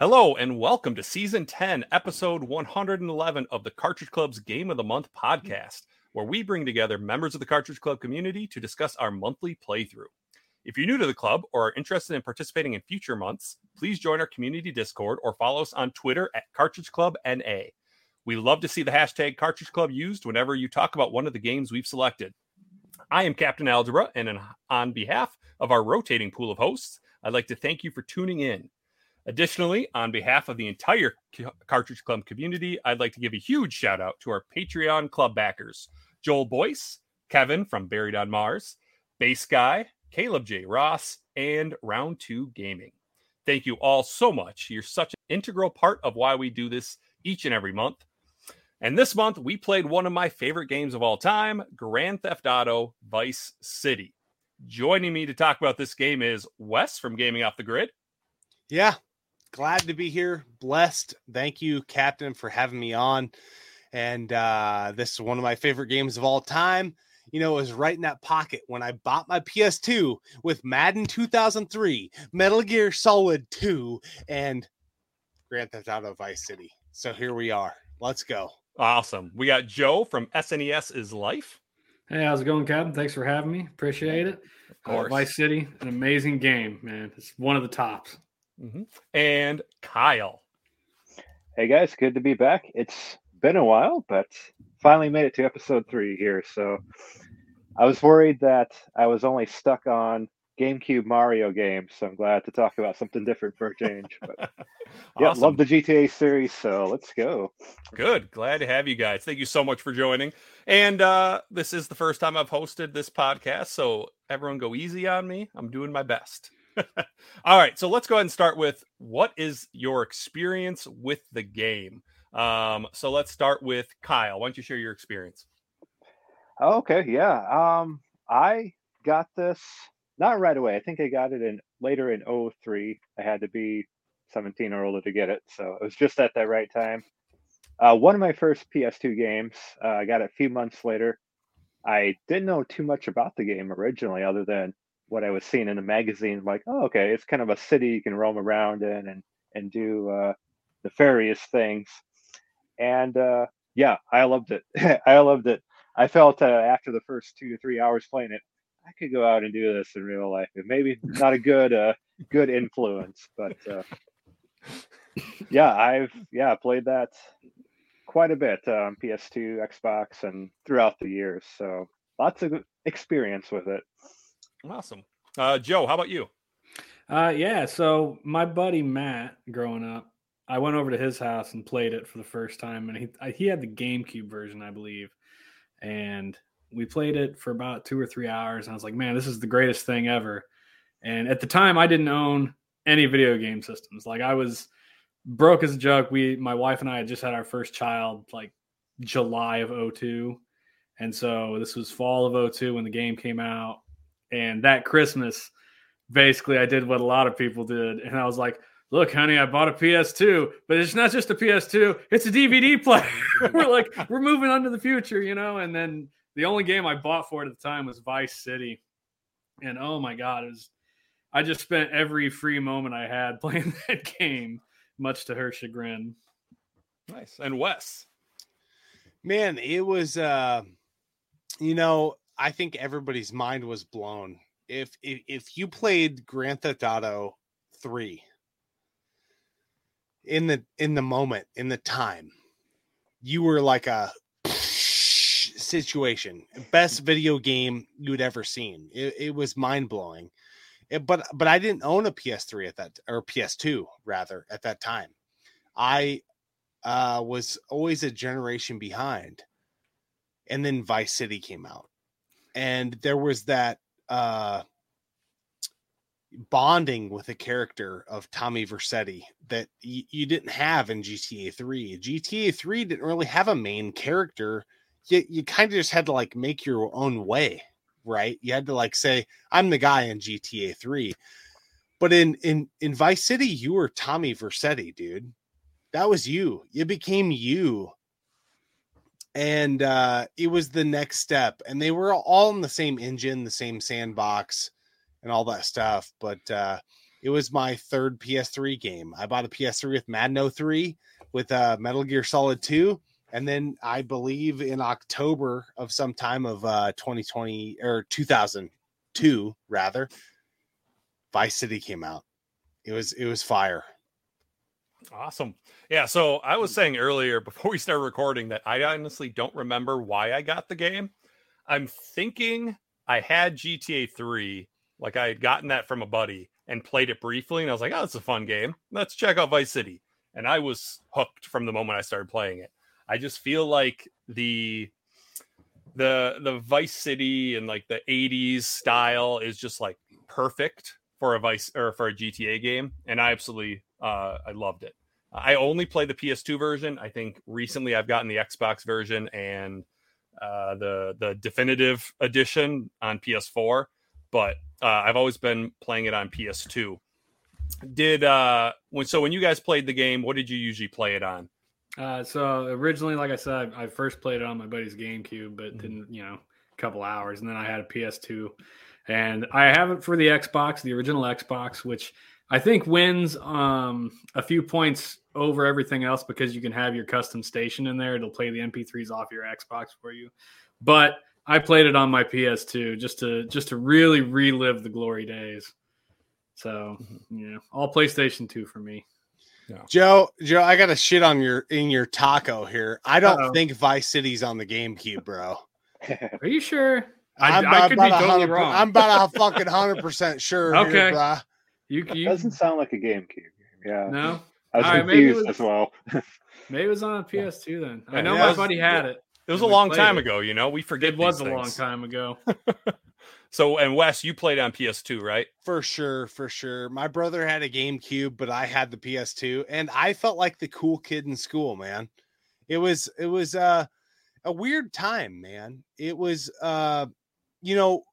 Hello and welcome to season 10, episode 111 of the Cartridge Club's Game of the Month podcast, where we bring together members of the Cartridge Club community to discuss our monthly playthrough. If you're new to the club or are interested in participating in future months, please join our community Discord or follow us on Twitter at Cartridge Club NA. We love to see the hashtag Cartridge Club used whenever you talk about one of the games we've selected. I am Captain Algebra, and on behalf of our rotating pool of hosts, I'd like to thank you for tuning in. Additionally, on behalf of the entire Cartridge Club community, I'd like to give a huge shout out to our Patreon club backers Joel Boyce, Kevin from Buried on Mars, Base Guy, Caleb J. Ross, and Round 2 Gaming. Thank you all so much. You're such an integral part of why we do this each and every month. And this month, we played one of my favorite games of all time Grand Theft Auto Vice City. Joining me to talk about this game is Wes from Gaming Off the Grid. Yeah, glad to be here. Blessed. Thank you, Captain, for having me on. And uh, this is one of my favorite games of all time. You know, it was right in that pocket when I bought my PS2 with Madden 2003, Metal Gear Solid 2, and Grand Theft Auto Vice City. So here we are. Let's go. Awesome. We got Joe from SNES is Life. Hey, how's it going, Captain? Thanks for having me. Appreciate it. Of course. Uh, Vice City, an amazing game, man. It's one of the tops. Mm-hmm. And Kyle. Hey guys, good to be back. It's been a while, but finally made it to episode three here. So I was worried that I was only stuck on GameCube Mario games, so I'm glad to talk about something different for a change. But awesome. yeah, love the GTA series, so let's go. Good, glad to have you guys. Thank you so much for joining. And uh, this is the first time I've hosted this podcast, so everyone go easy on me. I'm doing my best. All right, so let's go ahead and start with what is your experience with the game? Um, so let's start with Kyle. Why don't you share your experience? Okay, yeah. Um, I got this not right away. I think I got it in later in 03. I had to be 17 or older to get it, so it was just at that right time. Uh, one of my first PS2 games. Uh, I got it a few months later. I didn't know too much about the game originally, other than what I was seeing in the magazine. Like, oh, okay, it's kind of a city you can roam around in and and do uh, nefarious things. And uh, yeah, I loved it. I loved it. I felt uh, after the first two to three hours playing it, I could go out and do this in real life. And maybe not a good uh, good influence, but uh, yeah, I've yeah played that quite a bit on PS2, Xbox, and throughout the years. So lots of experience with it. Awesome, uh, Joe. How about you? Uh, yeah. So my buddy Matt, growing up, I went over to his house and played it for the first time, and he he had the GameCube version, I believe, and we played it for about two or three hours. And I was like, man, this is the greatest thing ever. And at the time, I didn't own any video game systems. Like I was broke as a joke. We, my wife and I had just had our first child like July of 02. And so this was fall of 02 when the game came out. And that Christmas, basically, I did what a lot of people did. And I was like, look, honey, I bought a PS2, but it's not just a PS2, it's a DVD player. we're like, we're moving on to the future, you know? And then the only game I bought for it at the time was Vice City. And oh my God, it was, I just spent every free moment I had playing that game, much to her chagrin. Nice. And Wes. Man, it was, uh, you know, I think everybody's mind was blown. If, if, if you played Grand Theft Auto 3 in the in the moment in the time you were like a situation. Best video game you'd ever seen. It, it was mind blowing. But but I didn't own a PS3 at that or PS2 rather at that time. I uh, was always a generation behind. And then Vice City came out, and there was that uh, bonding with a character of Tommy Vercetti that y- you didn't have in GTA 3. GTA 3 didn't really have a main character you, you kind of just had to like make your own way, right? You had to like say, I'm the guy in GTA 3. But in in in Vice City, you were Tommy Vercetti, dude. That was you. You became you. And uh it was the next step. And they were all in the same engine, the same sandbox, and all that stuff. But uh It was my third PS3 game. I bought a PS3 with Madden 03, with uh, Metal Gear Solid 2, and then I believe in October of some time of uh, 2020 or 2002 rather, Vice City came out. It was it was fire. Awesome. Yeah. So I was saying earlier before we started recording that I honestly don't remember why I got the game. I'm thinking I had GTA 3, like I had gotten that from a buddy and played it briefly. And I was like, oh, it's a fun game. Let's check out Vice City. And I was hooked from the moment I started playing it. I just feel like the the the Vice City and like the 80s style is just like perfect for a Vice or for a GTA game. And I absolutely uh I loved it. I only play the PS2 version. I think recently I've gotten the Xbox version and uh, the the definitive edition on PS4, but uh, I've always been playing it on PS2. Did uh when so when you guys played the game, what did you usually play it on? Uh, so originally, like I said, I first played it on my buddy's GameCube, but Mhm. didn't you know a couple hours, and then I had a PS2, and I have it for the Xbox, the original Xbox, which I think wins um a few points over everything else because you can have your custom station in there. It'll play the MP3s off your Xbox for you, but I played it on my PS2 just to just to really relive the glory days. So yeah, all PlayStation 2 for me. Joe, Joe, I got a shit on your in your taco here. I don't Uh-oh. think Vice City's on the GameCube, bro. Are you sure? I, I'm I could be about a totally wrong. I'm about a fucking hundred percent sure. Okay. here, bruh. You, It you doesn't sound like a GameCube game. Yeah. no, I was All right, maybe it confused was- as well. maybe it was on a PS2 then. I know yeah, my was- buddy had it. It was a long time it. ago, you know. We forget It was these a long time ago. So and Wes, you played on PS2, right? For sure, for sure. My brother had a GameCube, but I had the PS2, and I felt like the cool kid in school, man. It was it was uh, a weird time, man. It was uh, you know,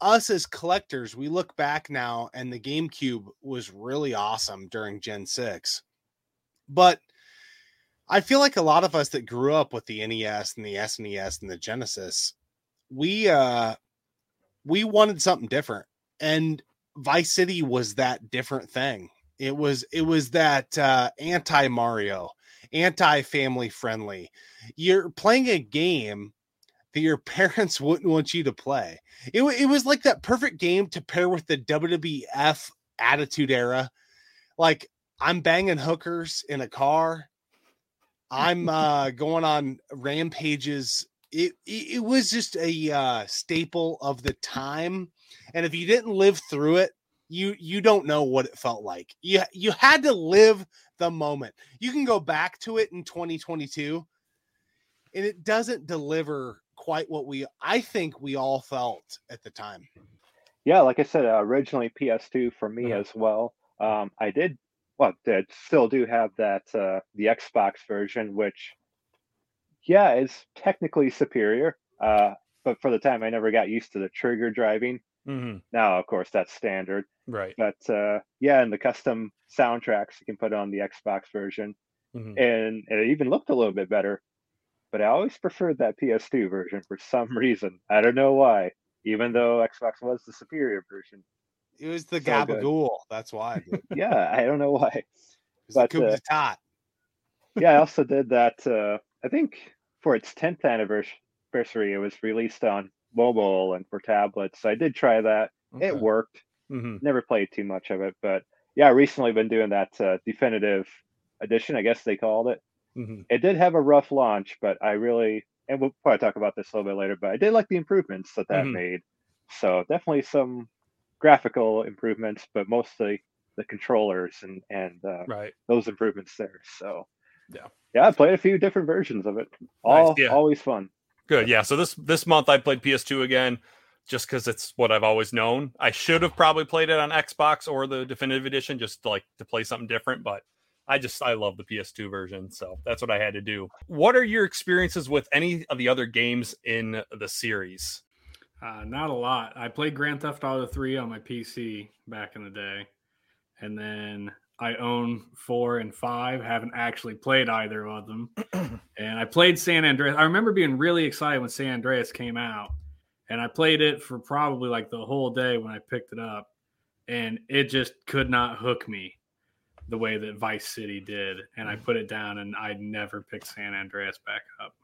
us as collectors, we look back now, and the GameCube was really awesome during Gen Six, but I feel like a lot of us that grew up with the NES and the SNES and the Genesis, we uh we wanted something different and vice city was that different thing. It was it was that uh anti mario anti family friendly. You're playing a game that your parents wouldn't want you to play. It, it was like that perfect game to pair with the wwf attitude era. Like i'm banging hookers in a car. I'm uh going on rampages. It, it it was just a uh, staple of the time. And if you didn't live through it you you don't know what it felt like. You you had to live the moment. You can go back to it in 2022 and it doesn't deliver quite what we i think we all felt at the time Yeah, like I said, uh, originally PS2 for me Uh-huh. as well. Um, I did, well, did still do have that uh, the Xbox version, which, yeah, is technically superior. Uh, but for the time, I never got used to the trigger driving. Mm-hmm. Now, of course, that's standard. Right. But uh, yeah, and the custom soundtracks you can put on the Xbox version, Mhm. and it even looked a little bit better. But I always preferred that PS2 version for some reason. I don't know why. Even though Xbox was the superior version. it was the So good. gabagool that's why Yeah, I don't know why. was But, uh. Yeah, I also did that. Uh, I think for its 10th anniversary, it was released on mobile and for tablets. So I did try that. Okay. It worked. hmm Never played too much of it, but yeah, recently been doing that uh, definitive edition. I guess they called it. Hmm It did have a rough launch, but I really, and we'll probably talk about this a little bit later. But I did like the improvements that that Mhm. made. So definitely some graphical improvements, but mostly the controllers and and uh, Right. those improvements there. So Yeah. yeah, I played a few different versions of it. All yeah. always fun. Good. Yeah. So this this month I played PS2 again, just because it's what I've always known. I should have probably played it on Xbox or the definitive edition, just to, like to play something different. But I just I love the PS2 version, so that's what I had to do. What are your experiences with any of the other games in the series? Uh, not a lot. I played Grand Theft Auto 3 on my PC back in the day. And then I own 4 and 5. Haven't actually played either of them. and I played San Andreas. I remember being really excited when San Andreas came out. And I played it for probably like the whole day when I picked it up. and it just could not hook me the way that Vice City did. And I put it down, and I never picked San Andreas back up.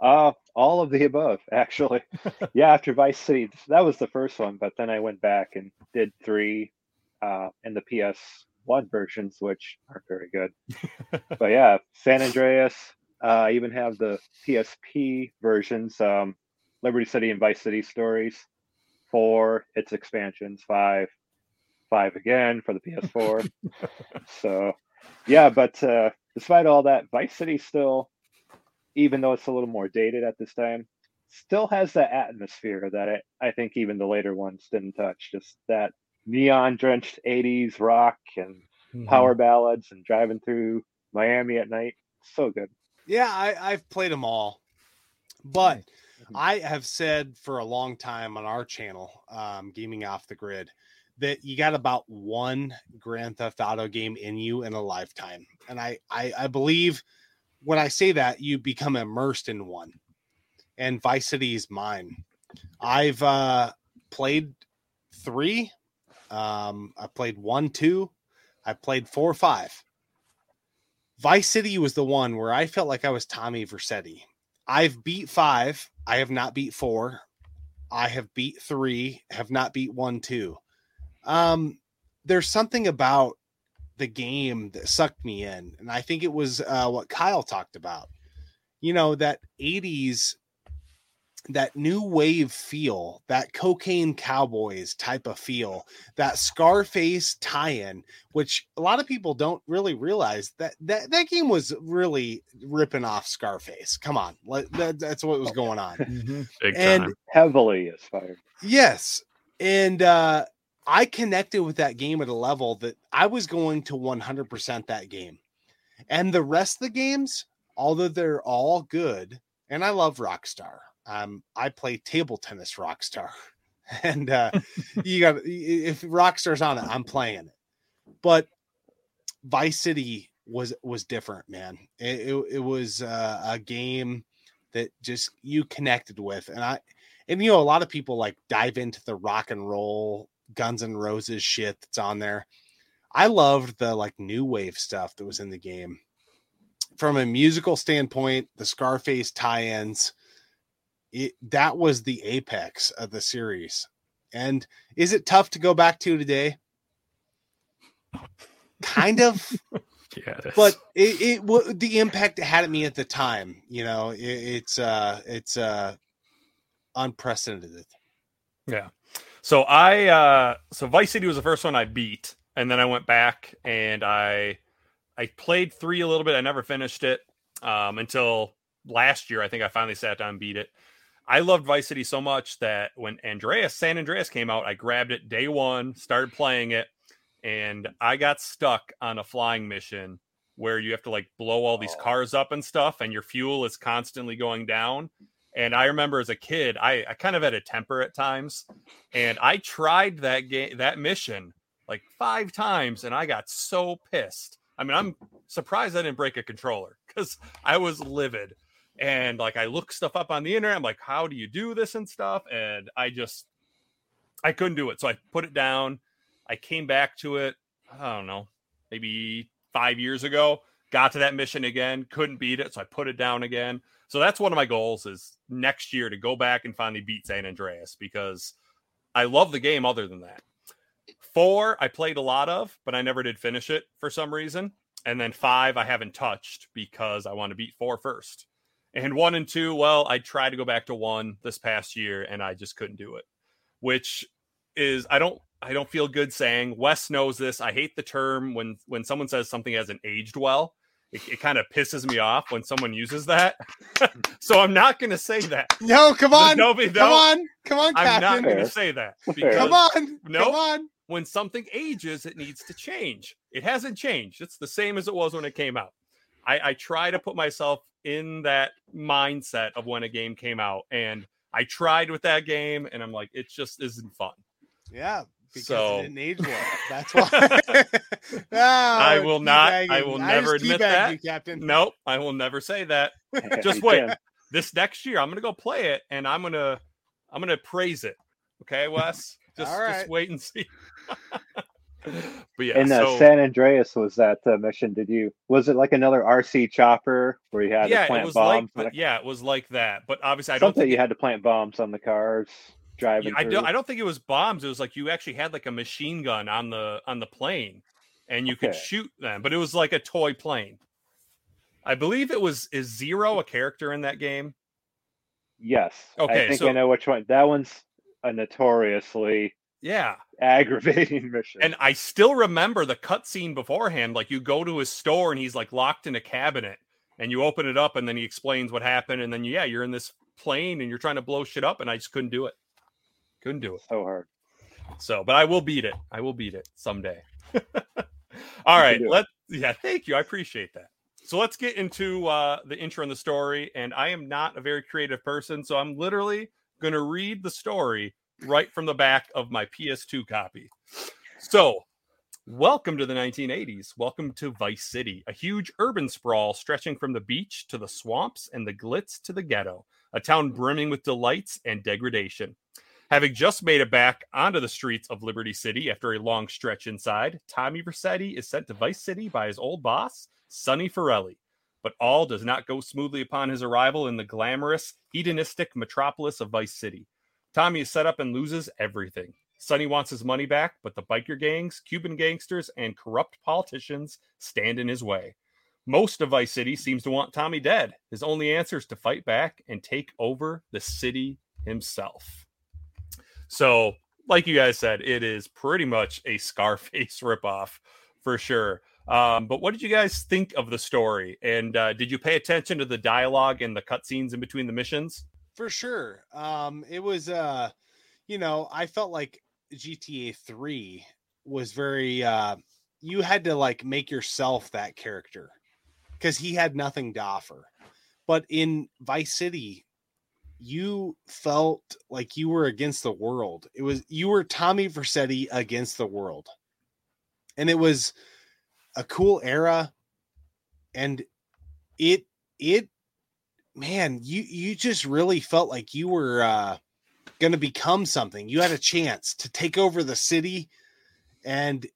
Uh, all of the above, actually. yeah, after Vice City, that was the first one, but then I went back and did three uh, in the PS1 versions, which aren't very good. but yeah, San Andreas. Uh, I even have the PSP versions, um, Liberty City and Vice City stories, four, its expansions, five, five again for the PS4. so, yeah, but uh, despite all that, Vice City still even though it's a little more dated at this time, still has that atmosphere that it, I think even the later ones didn't touch. Just that neon drenched 80s rock and mm-hmm. power ballads and driving through Miami at night. So good. Yeah, I, I've played them all. But. I have said for a long time on our channel, um, Gaming Off the Grid, that you got about one Grand Theft Auto game in you in a lifetime. And I, I, I believe – when I say that, you become immersed in one. And Vice City is mine. I've uh, played three. Um, I played one, two. I played four, five. Vice City was the one where I felt like I was Tommy Vercetti. I've beat five. I have not beat four. I have beat three. Have not beat one, two. Um, there's something about the game that sucked me in. And I think it was uh, what Kyle talked about. You know, that 80s, that new wave feel, that cocaine cowboys type of feel, that Scarface tie in, which a lot of people don't really realize that that, that game was really ripping off Scarface. Come on. That, that's what was going on. mm-hmm. and heavily inspired. Yes. And, uh, I connected with that game at a level that I was going to 100% that game. And the rest of the games, although they're all good, and I love Rockstar. Um, I play table tennis Rockstar. And uh, you got if Rockstar's on it, I'm playing it. But Vice City was was different, man. It, it, it was uh, a game that just you connected with, and I and you know a lot of people like dive into the rock and roll Guns N' Roses shit that's on there. I loved the like new wave stuff that was in the game. From a musical standpoint, the Scarface tie-ins, it that was the apex of the series. And is it tough to go back to today? Kind of. yeah, it but it, it the impact it had at me at the time, you know, it, it's uh it's uh unprecedented. Yeah. So I uh so Vice City was the first one I beat, and then I went back and I I played three a little bit. I never finished it um until last year. I think I finally sat down and beat it. I loved Vice City so much that when Andreas San Andreas came out, I grabbed it day one, started playing it, and I got stuck on a flying mission where you have to like blow all these cars up and stuff, and your fuel is constantly going down. And I remember as a kid, I, I kind of had a temper at times, and I tried that game, that mission, like five times, and I got so pissed. I mean, I'm surprised I didn't break a controller because I was livid. And like, I look stuff up on the internet. I'm like, how do you do this and stuff? And I just, I couldn't do it. So I put it down. I came back to it. I don't know, maybe five years ago. Got to that mission again, couldn't beat it, so I put it down again. So that's one of my goals is next year to go back and finally beat San Andreas because I love the game other than that. Four, I played a lot of, but I never did finish it for some reason. And then five, I haven't touched because I want to beat four first. And one and two, well, I tried to go back to one this past year and I just couldn't do it, which is I don't I don't feel good saying. Wes knows this. I hate the term when when someone says something hasn't aged well it, it kind of pisses me off when someone uses that. so I'm not going to say that. No, come on, no, no, come on, come on, I'm not going to say that. come on, no, come on. When something ages, it needs to change. It hasn't changed. It's the same as it was when it came out. I, I try to put myself in that mindset of when a game came out, and I tried with that game, and I'm like, it just isn't fun. Yeah, because so, it didn't age well. That's why. oh, I will not. I will never I admit that, you, Captain. Nope, I will never say that. Just wait. This next year, I'm gonna go play it, and I'm gonna, I'm gonna praise it. Okay, Wes. Just, All just wait and see. but yeah, in uh, so, San Andreas was that uh, mission? Did you was it like another RC chopper where you had yeah, to it plant was bombs? like on yeah, it was like that. But obviously, I don't something think you it- had to plant bombs on the cars driving. I don't. I don't think it was bombs. It was like you actually had like a machine gun on the on the plane, and you could shoot them. But it was like a toy plane. I believe it was is Zero a character in that game. Yes. Okay, I think so- I know which one. That one's a notoriously Yeah, aggravating mission. and I still remember the cutscene beforehand. Like you go to his store and he's like locked in a cabinet, and you open it up, and then he explains what happened, and then yeah, you're in this plane and you're trying to blow shit up, and I just couldn't do it. Couldn't do it. so hard. So, but I will beat it. I will beat it someday. All right, let yeah, thank you. I appreciate that. So let's get into uh, the intro and the story. And I am not a very creative person, so I'm literally going to read the story right from the back of my PS2 copy. So, welcome to the 1980s. Welcome to Vice City, a huge urban sprawl stretching from the beach to the swamps and the glitz to the ghetto, a town brimming with delights and degradation. Having just made it back onto the streets of Liberty City after a long stretch inside, Tommy Vercetti is sent to Vice City by his old boss, Sonny Forelli. But all does not go smoothly upon his arrival in the glamorous, hedonistic metropolis of Vice City. Tommy is set up and loses everything. Sonny wants his money back, but the biker gangs, Cuban gangsters, and corrupt politicians stand in his way. Most of Vice City seems to want Tommy dead. His only answer is to fight back and take over the city himself. So, like you guys said, it is pretty much a Scarface ripoff for sure. Um, but what did you guys think of the story? And uh, did you pay attention to the dialogue and the cutscenes in between the missions? for sure um it was uh you know i felt like gta 3 was very uh you had to like make yourself that character because he had nothing to offer but in vice city you felt like you were against the world it was you were tommy vercetti against the world and it was a cool era and it it man, you you just really felt like you were uh going to become something. You had a chance to take over the city and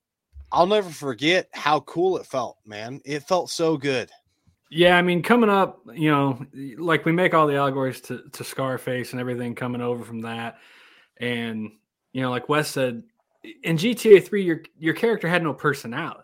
I'll never forget how cool it felt, man. It felt so good. Yeah, I mean, coming up, you know, like we make all the allegories to, to Scarface and everything coming over from that. And, you know, like Wes said, in GTA 3, your your character had no personality.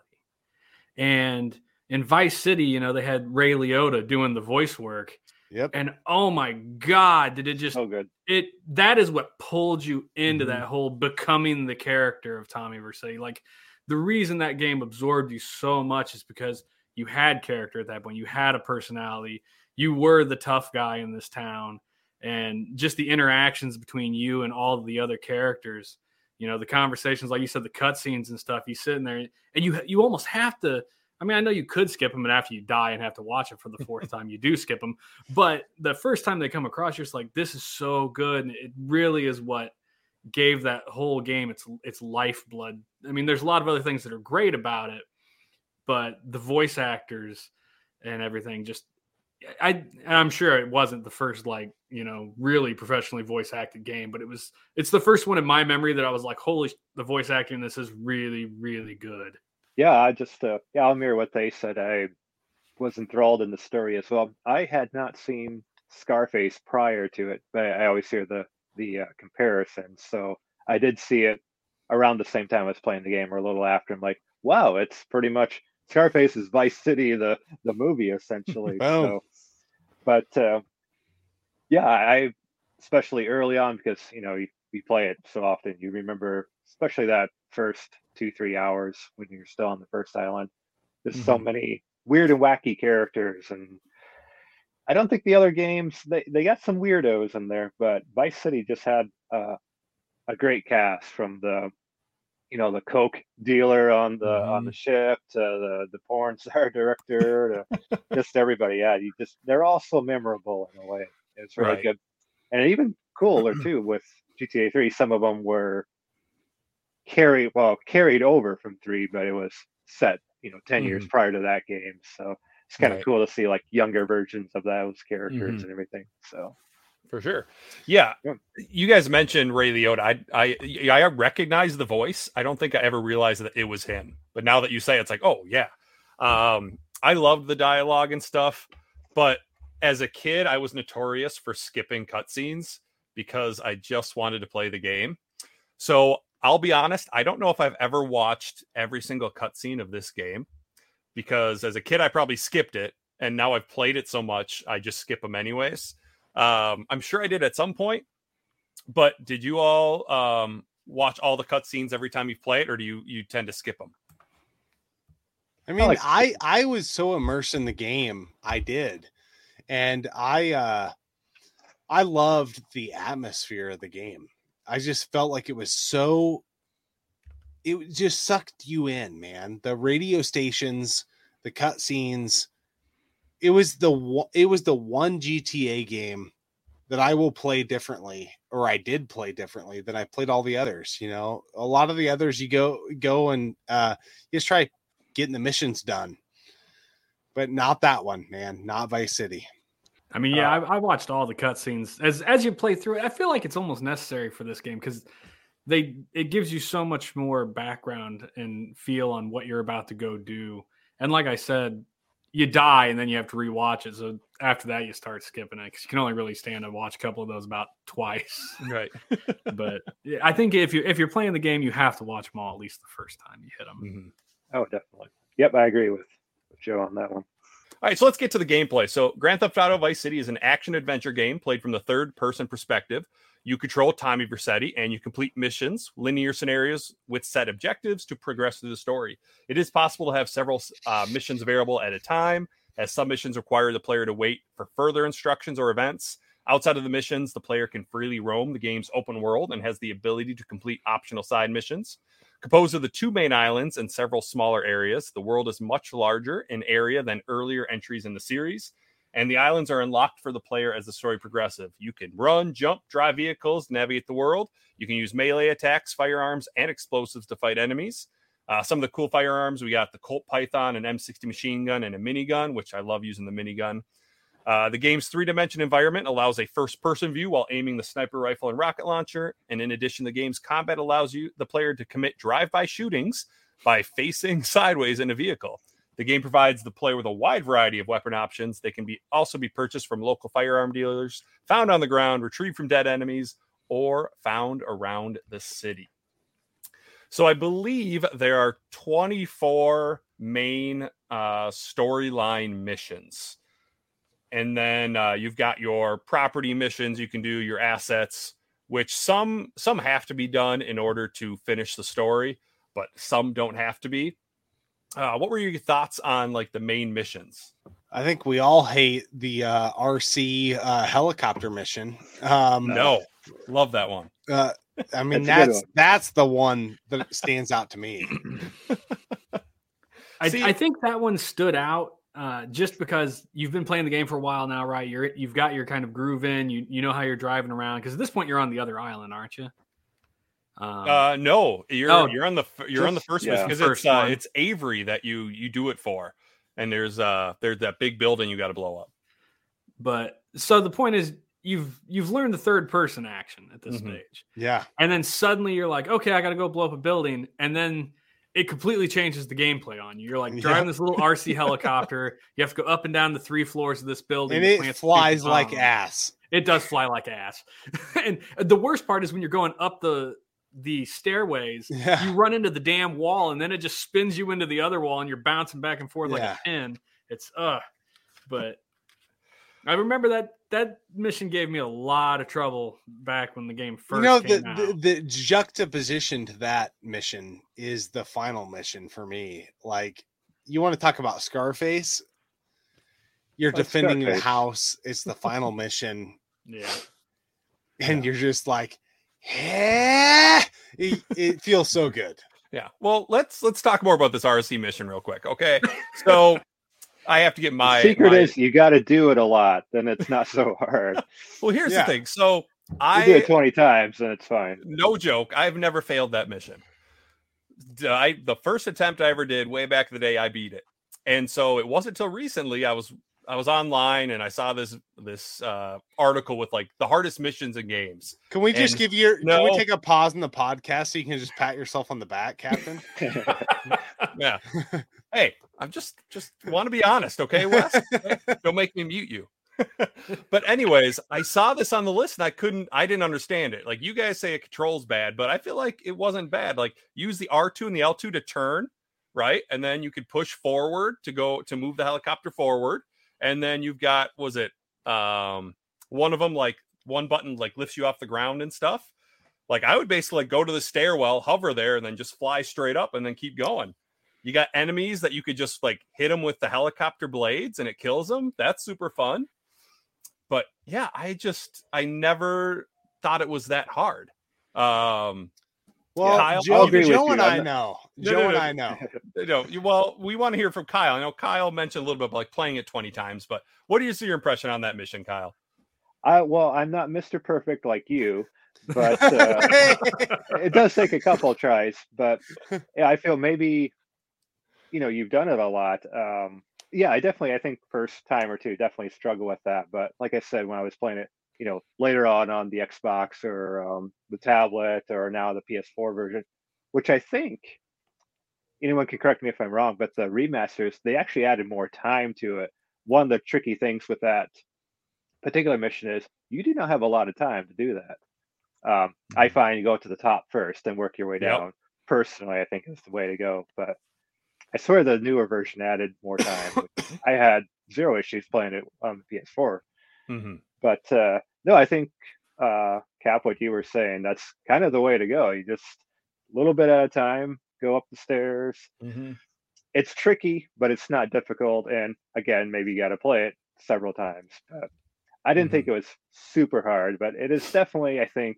And in Vice City, you know, they had Ray Liotta doing the voice work. Yep. And oh my God, did it just So good. it that is what pulled you into Mhm. that whole becoming the character of Tommy Vercetti. Like the reason that game absorbed you so much is because you had character at that point. You had a personality. You were the tough guy in this town, and just the interactions between you and all of the other characters. You know, the conversations, like you said, the cutscenes and stuff. You sit in there, and you you almost have to. I mean, I know you could skip them, and after you die and have to watch it for the fourth time, you do skip them. But the first time they come across, you're just like, "This is so good," and it really is what gave that whole game its its lifeblood. I mean, there's a lot of other things that are great about it, but the voice actors and everything just I I'm sure it wasn't the first like, you know, really professionally voice acted game, but it was it's the first one in my memory that I was like, holy the voice acting in this is really really good. Yeah, I just uh, yeah, I'll mirror what they said. I was enthralled in the story as well. I had not seen Scarface prior to it, but I always hear the the uh, comparison. So I did see it around the same time I was playing the game, or a little after. I'm like, wow, it's pretty much Scarface is Vice City, the the movie essentially. Boom. so, but uh, yeah, I especially early on because you know you, you play it so often, you remember especially that first two three hours when you're still on the first island. There's so Mhm. many weird and wacky characters, and I don't think the other games they they got some weirdos in there, but Vice City just had uh, a great cast from the you know the coke dealer on the on the ship to the the porn star director to just everybody. Yeah you just they're all so memorable in a way. It's really Right. good. And even cooler too with gta 3 some of them were carried well carried over from 3 but it was set you know 10 years prior to that game. So it's kind of Right. cool to see like younger versions of those characters Mhm. and everything so For sure. Yeah. You guys mentioned Ray Liotta. I I I recognize the voice. I don't think I ever realized that it was him. But now that you say it, it's like, oh yeah. Um, I loved the dialogue and stuff, but as a kid, I was notorious for skipping cutscenes because I just wanted to play the game. So I'll be honest, I don't know if I've ever watched every single cutscene of this game because as a kid, I probably skipped it. And now I've played it so much, I just skip them anyways. Um, I'm sure I did at some point, but did you all um, watch all the cutscenes every time you play it, or do you you tend to skip them? I mean, like- I I was so immersed in the game, I did, and I uh I loved the atmosphere of the game. I just felt like it was so. It just sucked you in, man. The radio stations, the cutscenes. It was the one- it was the one GTA game that I will play differently, or I did play differently than I played all the others. You know, a lot of the others you go go and uh, you just try getting the missions done. But not that one, man. Not Vice City. I mean, yeah, Uh, I, I watched all the cutscenes as as you play through it. I feel like it's almost necessary for this game because they it gives you so much more background and feel on what you're about to go do. And like I said, you die and then you have to rewatch it. So after that, you start skipping it because you can only really stand to watch a couple of those about twice. Right. but yeah, I think if you if you're playing the game, you have to watch them all at least the first time you hit them. Mhm. Oh, definitely. Yep, I agree with, with Joe on that one. All right, so let's get to the gameplay. So, Grand Theft Auto Vice City is an action adventure game played from the third person perspective. You control Tommy Vercetti and you complete missions, linear scenarios with set objectives to progress through the story. It is possible to have several uh, missions available at a time, as some missions require the player to wait for further instructions or events. Outside of the missions, the player can freely roam the game's open world and has the ability to complete optional side missions. Composed of the two main islands and several smaller areas, the world is much larger in area than earlier entries in the series, and the islands are unlocked for the player as the story progresses. You can run, jump, drive vehicles, navigate the world. You can use melee attacks, firearms, and explosives to fight enemies. Uh, some of the cool firearms we got the Colt Python, an M60 machine gun, and a minigun, which I love using the minigun. Uh, the game's three dimension environment allows a first person view while aiming the sniper rifle and rocket launcher. And in addition, the game's combat allows you, the player, to commit drive by shootings by facing sideways in a vehicle. The game provides the player with a wide variety of weapon options. They can be also be purchased from local firearm dealers, found on the ground, retrieved from dead enemies, or found around the city. So I believe there are 24 main uh, storyline missions and then uh, you've got your property missions you can do your assets which some some have to be done in order to finish the story but some don't have to be uh, what were your thoughts on like the main missions I think we all hate the uh, RC uh, helicopter mission. Um, no love that one uh, I mean That's that's one. that's the one that stands out to me. I, See- I think that one stood out uh, just because you've been playing the game for a while now, right? You're you've got your kind of groove in. You you know how you're driving around because at this point you're on the other island, aren't you? Um, uh no you're Oh, you're on the you're on the first yeah. because it's uh, it's avery that you you do it for and there's uh there's that big building you got to blow up but so the point is you've you've learned the third person action at this Mhm. stage, Yeah, and then suddenly you're like, okay, I got to go blow up a building, and then it completely changes the gameplay on you. You're like Yeah. driving this little RC helicopter. You have to go up and down the three floors of this building, and it flies like ass. It does fly like ass. and the worst part is when you're going up the the stairways, Yeah, you run into the damn wall and then it just spins you into the other wall and you're bouncing back and forth like a pin. It's uh but I remember that that mission gave me a lot of trouble back when the game first you know the, the the juxtaposition to that mission is the final mission for me. Like you want to talk about Scarface? You're defending the house. It's the final mission, yeah. and you're just like, "Eh." it, it feels so good. Yeah. Well, let's let's talk more about this RC mission real quick. Okay. So I have to get my the secret my- is you got to do it a lot, then it's not so hard. Well, here's Yeah. the thing. So You I do it 20 times and it's fine. no joke, I've never failed that mission. D- I the first attempt I ever did way back in the day, I beat it. And so it wasn't until recently I was I was online and I saw this this uh, article with like the hardest missions in games. Can we just And- give you? Can we take a pause in the podcast so you can just pat yourself on the back, Captain? yeah. hey, I'm just just want to be honest, okay, Wes? Don't make me mute you. but anyways, I saw this on the list and I couldn't I didn't understand it. Like you guys say it controls bad, but I feel like it wasn't bad. Like use the R2 and the L2 to turn, right? And then you could push forward to go to move the helicopter forward. And then you've got was it um one of them like one button like lifts you off the ground and stuff. Like I would basically like, go to the stairwell, hover there, and then just fly straight up and then keep going. You got enemies that you could just like hit them with the helicopter blades and it kills them. That's super fun. But yeah, I just I never thought it was that hard. Um Well, Kyle, I'll Joe, Joe and I'm I not- know. No, Joe no, and. I know. you know, well, we want to hear from Kyle. I know Kyle mentioned a little bit about like playing it 20 times, but what do you see your impression on that mission, Kyle? I well, I'm not Mr. Perfect like you, but uh, it does take a couple of tries. But yeah, I feel maybe you know you've done it a lot. Um, yeah, I definitely I think first time or two definitely struggle with that. But like I said, when I was playing it, you know, later on on the Xbox or um, the tablet or now the PS4 version, which I think anyone can correct me if I'm wrong, but the remasters they actually added more time to it. One of the tricky things with that particular mission is you do not have a lot of time to do that. Um, I find you go to the top first and work your way Yep. down. Personally, I think is the way to go. But I swear the newer version added more time. I had zero issues playing it on the PS4. Mm-hmm. But uh, no, I think uh, Cap, what you were saying, that's kind of the way to go. You just a little bit at a time, go up the stairs. Mm-hmm. It's tricky, but it's not difficult. And again, maybe you got to play it several times. But I didn't think it was super hard, but it is definitely, I think,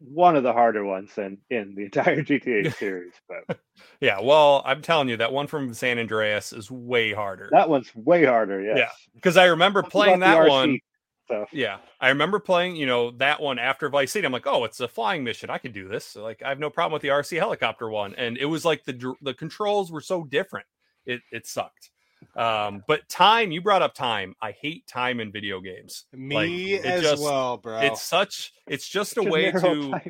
one of the harder ones in in the entire GTA series. But Yeah, well, I'm telling you that one from San Andreas is way harder. that one's way harder. Yes. Yeah. Because I remember playing that RC one. Yeah, I remember playing, you know, that one after Vice City. I'm like, oh, it's a flying mission. I could do this. Like, I have no problem with the RC helicopter one. And it was like the the controls were so different. It it sucked. Um, but time, you brought up time. I hate time in video games. Me Like, as just- well, bro. It's such. It's just a way to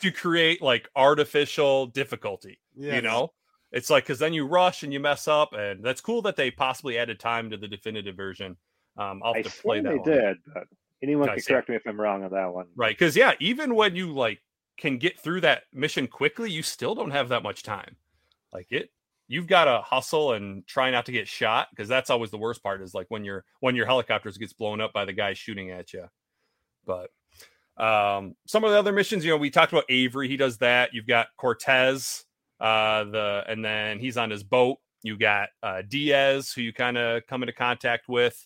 to create like artificial difficulty. You know, it's like because then you rush and you mess up, and that's cool that they possibly added time to the definitive version. Um, I'll I have to play that they one. did, but anyone can yeah. correct me if I'm wrong on that one. Right. Because, yeah, even when you like can get through that mission quickly, you still don't have that much time. Like it, you've got to hustle and try not to get shot because that's always the worst part is like when your when your helicopters gets blown up by the guy shooting at you. But um some of the other missions, you know, we talked about Avery, he does that. You've got Cortez, uh, the and then he's on his boat. You got uh Diaz, who you kind of come into contact with.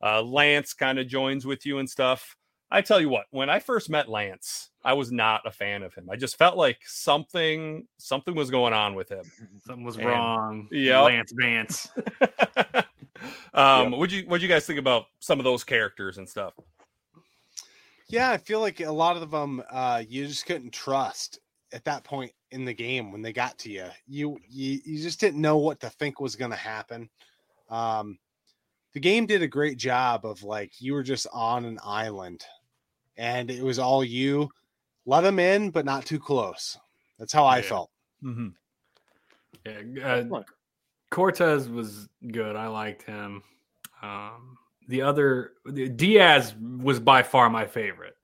Uh, Lance kind of joins with you and stuff. I tell you what, when I first met Lance, I was not a fan of him. I just felt like something something was going on with him. Something was And- wrong. Yeah, Lance Vance. um, what you what you guys think about some of those characters and stuff? Yeah, I feel like a lot of them uh you just couldn't trust at that point in the game when they got to you. You you, you just didn't know what to think was going to happen. Um the game did a great job of like you were just on an island and it was all you. Let them in but not too close. That's how I felt. Mm-hmm. Yeah, uh, Cortez was good. I liked him. Um, the other the- Diaz was by far my favorite.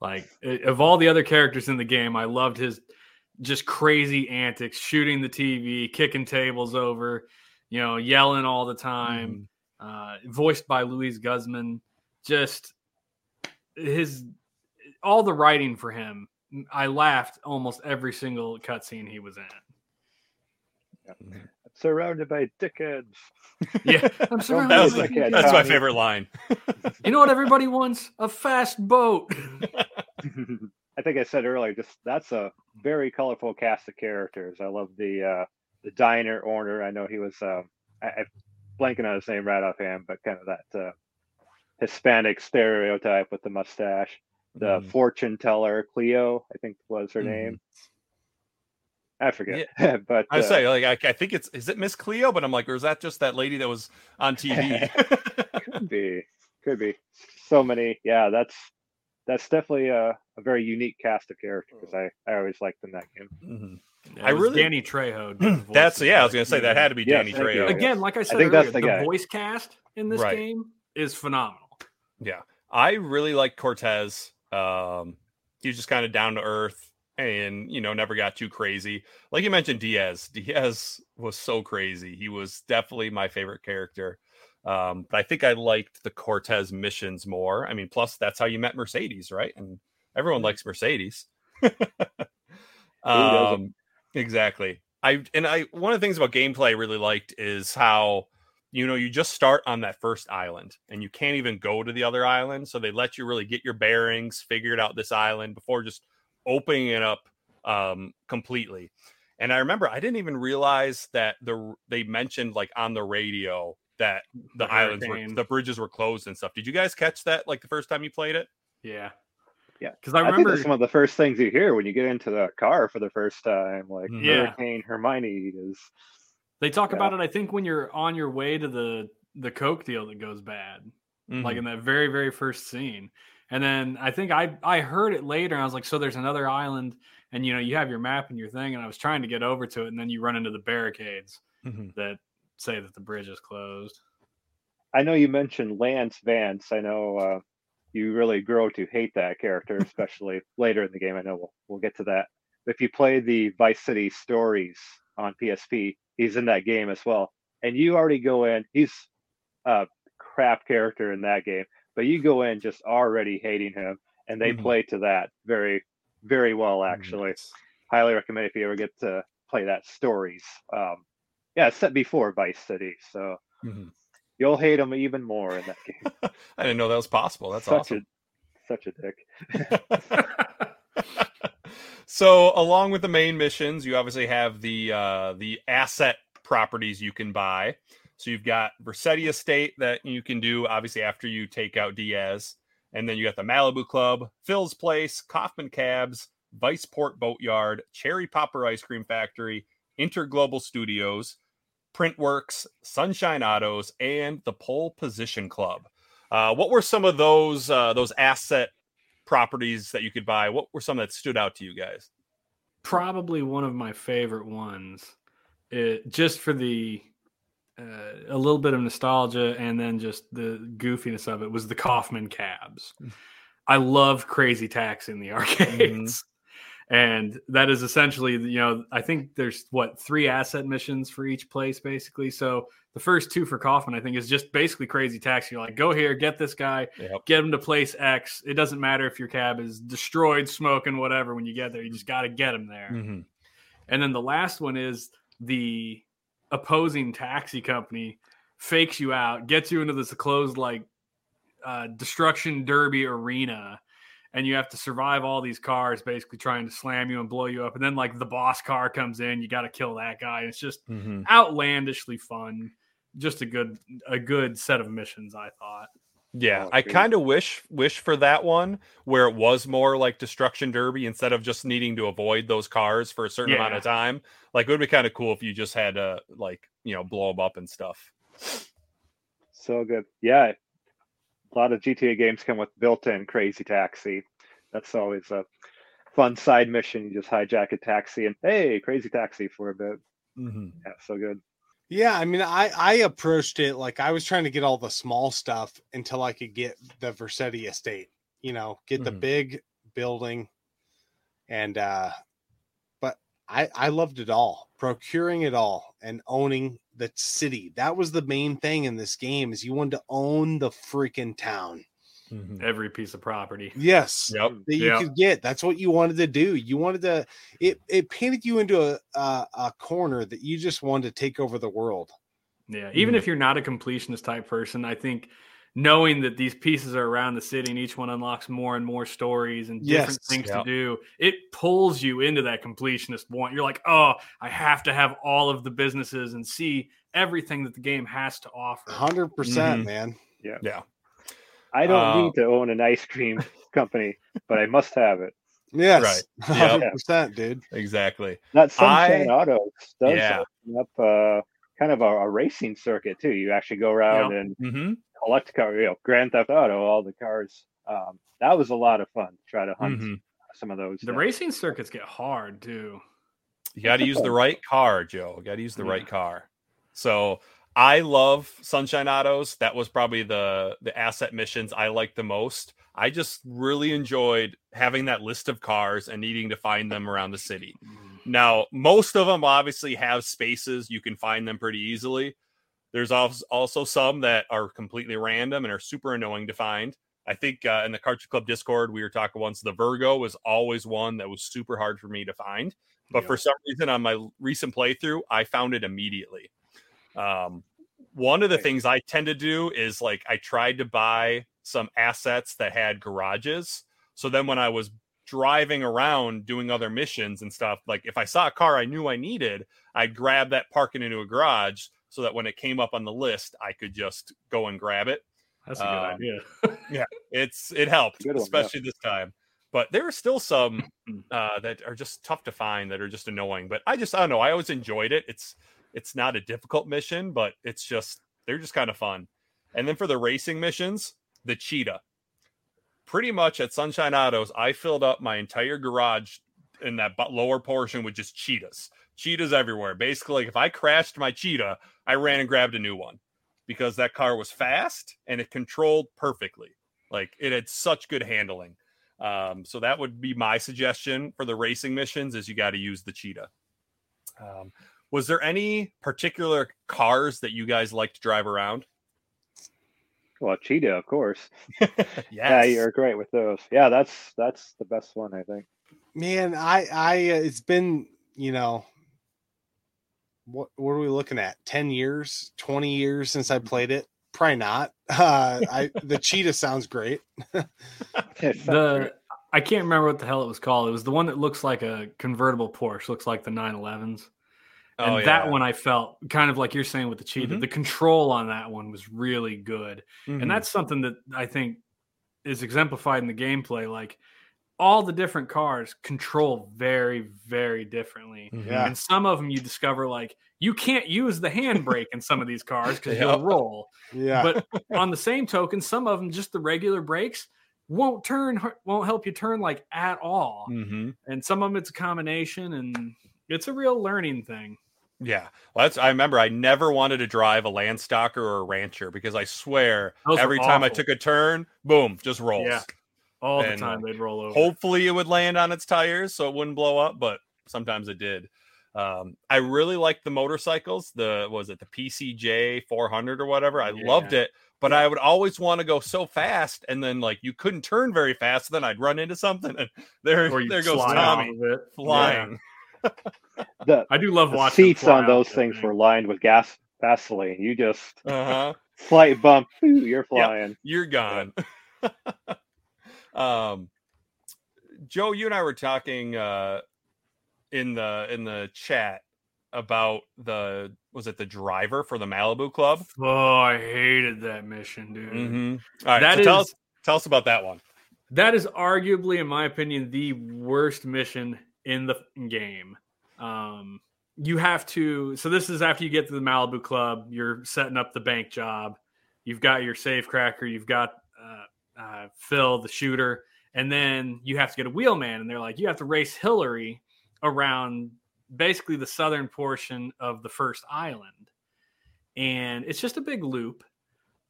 Like of all the other characters in the game, I loved his just crazy antics, shooting the TV, kicking tables over, you know, yelling all the time. Uh, voiced by Luis Guzman. Just his all the writing for him. I laughed almost every single cutscene he was in. surrounded by dickheads. Yeah, I'm surrounded That's, Sounds by like a that's my favorite line. You know what everybody wants? A fast boat. I think I said earlier, just that's a very colorful cast of characters. I love the uh, the diner owner. I know he was um, I, I blanking on his name right offhand, but kind of that uh, Hispanic stereotype with the mustache. The Mhm. fortune teller Cleo, I think was her Mhm. name. I forget. but I uh, say like I, I think it's is it Miss Cleo, but I'm like, or is that just that lady that was on TV? could be, could be. So many. Yeah, that's that's definitely a, a very unique cast of characters. I I always liked in that game. Mhm. Yeah, I it was really- Danny Trejo. did the voice That's yeah. I was gonna say that had to be Yes, Danny thank you. Trejo. Again, like I said think earlier, that's the the, voice cast in this Right. game is phenomenal. Yeah, I really like Cortez. Um, he was just kind of down to earth, and you know, never got too crazy. Like you mentioned, Diaz. Diaz was so crazy. He was definitely my favorite character. Um, but I think I liked the Cortez missions more. I mean, plus that's how you met Mercedes, right? And everyone likes Mercedes. um, exactly. I and I one of the things about gameplay I really liked is how you know you just start on that first island and you can't even go to the other island so they let you really get your bearings figured out this island before just opening it up um completely and i remember i didn't even realize that the they mentioned like on the radio that the, The islands were the bridges were closed and stuff did you guys catch that like the first time you played it Yeah. Yeah. Because I I, think remember that's one of the first things you hear when you get into the car for the first time. Like Mhm. Yeah. Hurricane Hermione is. They talk Yeah. about it, I think, when you're on your way to the the Coke deal that goes bad. like Mhm. in that very very first scene and then i think i i heard it later and i was like so there's another island and you know you have your map and your thing and i was trying to get over to it and then you run into the barricades Mhm. that say that the bridge is closed I know you mentioned Lance Vance. I know uh, you really grow to hate that character, especially later in the game. I know we'll, we'll get to that. If you play the Vice City stories on PSP, he's in that game as well. And you already go in, he's a crap character in that game, but you go in just already hating him, and they Mhm. play to that very, very well, actually. Nice. Highly recommend if you ever get to play that stories. Um, yeah, it's set before Vice City, so Mhm. you'll hate him even more in that game. i didn't know that was possible that's such awesome a such a dick. so along with the main missions you obviously have the uh the asset properties you can buy. So you've got Vercetti estate that you can do obviously after you take out diaz. And then you got the malibu club phil's place kaufman cabs viceport boatyard cherry popper ice cream factory interglobal studios printworks sunshine autos and the pole position club. Uh, what were some of those uh, those asset properties that you could buy? What were some that stood out to you guys? probably one of my favorite ones it, just for the uh, a little bit of nostalgia and then just the goofiness of it was the kaufman cabs mm. i love crazy taxi in the arcades mm-hmm. And that is essentially you know i think there's what three asset missions for each place basically so the first two for kaufman i think is just basically crazy taxi you're like go here get this guy Yep. get him to place X. It doesn't matter if your cab is destroyed, smoking, whatever. When you get there, you just got to get him there. Mhm. And then the last one is the opposing taxi company fakes you out, gets you into this closed like uh, destruction derby arena, and you have to survive all these cars basically trying to slam you and blow you up. And then like the boss car comes in, you got to kill that guy. It's just Mhm. outlandishly fun. Just a good a good set of missions, I thought. Yeah, Oh, I kind of wish wish for that one where it was more like Destruction Derby instead of just needing to avoid those cars for a certain amount of time. Like it would be kind of cool if you just had to like you know blow them up and stuff. So good. Yeah. A lot of GTA games come with built-in crazy taxi. That's always a fun side mission. You just hijack a taxi and hey, crazy taxi for a bit. Mm-hmm. Yeah, so good. Yeah, I mean, I I approached it like I was trying to get all the small stuff until I could get the Vercetti estate. You know, get the Mhm. big building, and uh but I I loved it all, procuring it all and owning the city. That was the main thing in this game is you wanted to own the freaking town. Mm-hmm. Every piece of property. Yes, Yep. that you Yeah. could get. That's what you wanted to do. You wanted to. It it painted you into a a, a corner that you just wanted to take over the world. Yeah. Even Mhm. if you're not a completionist type person, I think knowing that these pieces are around the city and each one unlocks more and more stories and different Yes. things Yeah. to do, it pulls you into that completionist want. You're like, oh, I have to have all of the businesses and see everything that the game has to offer. Hundred percent, Mhm. man. Yeah. Yeah. I don't Uh, need to own an ice cream company, but I must have it. Yes, Right. Hundred percent, dude. Exactly. That Sunshine I- Autos does Yeah. open up uh, kind of a, a racing circuit too. You actually go around and Mm-hmm. collect car, you know, Grand Theft Auto, all the cars. Um, that was a lot of fun. to Try to hunt Mhm. some of those. The down. racing circuits get hard too. You got to use the right car, Joe. Got to use the Yeah. right car. So I love Sunshine Autos. That was probably the the asset missions I liked the most. I just really enjoyed having that list of cars and needing to find them around the city. Now, most of them obviously have spaces. You can find them pretty easily. There's als- also some that are completely random and are super annoying to find. I think uh, in the Cartridge Club Discord, we were talking once, the Virgo was always one that was super hard for me to find. But for some reason, on my recent playthrough, I found it immediately. Um, one of the things I tend to do is like I tried to buy some assets that had garages. So then when I was driving around doing other missions and stuff, like if I saw a car I knew I needed, I'd grab that, park it into a garage so that when it came up on the list, I could just go and grab it. That's a good Um, idea. It's it helped, Good one, yeah. especially this time. But there are still some uh, that are just tough to find that are just annoying. But I just I don't know. I always enjoyed it. It's it's not a difficult mission, but it's just they're just kind of fun. And then for the racing missions, the cheetah. Pretty much at Sunshine Autos, I filled up my entire garage in that lower portion with just cheetahs. Cheetahs everywhere. Basically, like if I crashed my cheetah, I ran and grabbed a new one because that car was fast and it controlled perfectly. Like it had such good handling. Um, so that would be my suggestion for the racing missions is you got to use the cheetah. Um, was there any particular cars that you guys like to drive around? Well, Cheetah, of course. yes. Yeah, you're great with those. Yeah, that's that's the best one, I think. Man, I I uh, it's been you know what what are we looking at? Ten years, twenty years since I played it. Probably not. Uh, I the cheetah sounds great. The I can't remember what the hell it was called. It was the one that looks like a convertible Porsche, looks like the 911s. And Oh, that one I felt kind of like you're saying with the cheetah. Mhm. The control on that one was really good. Mhm. And that's something that I think is exemplified in the gameplay. Like all the different cars control very, very differently. Mhm. Yeah. And some of them you discover like you can't use the handbrake in some of these cars because Yep. you'll roll. Yeah, But on the same token, some of them just the regular brakes won't turn, won't help you turn like at all. Mhm. And some of them it's a combination, and it's a real learning thing. Yeah. Well, that's I remember I never wanted to drive a Landstalker or a Rancher because I swear Those every time I took a turn, boom, just rolls. Yeah. All the time they'd roll over. Hopefully, it would land on its tires so it wouldn't blow up, but sometimes it did. Um, I really liked the motorcycles. The was it the PCJ 400 or whatever? I loved it, but I would always want to go so fast, and then like you couldn't turn very fast. Then I'd run into something, and there, there goes Tommy off of it. flying. The, I do love the watching seats on those things thing. were lined with gas Vaseline. You just Uh huh. slight bump, phew, you're flying. You're gone. um, Joe, you and I were talking uh, in the in the chat about the was it the driver for the Malibu Club? Oh, I hated that mission, dude. Mm-hmm. All right, That so tell us tell us about that one. That is arguably, in my opinion, the worst mission in the game. Um, you have to. So this is after you get to the Malibu Club. You're setting up the bank job. You've got your safe cracker. You've got uh, uh, Phil, the shooter, and then you have to get a wheelman. And they're like, you have to race Hilary around basically the southern portion of the first island, and it's just a big loop,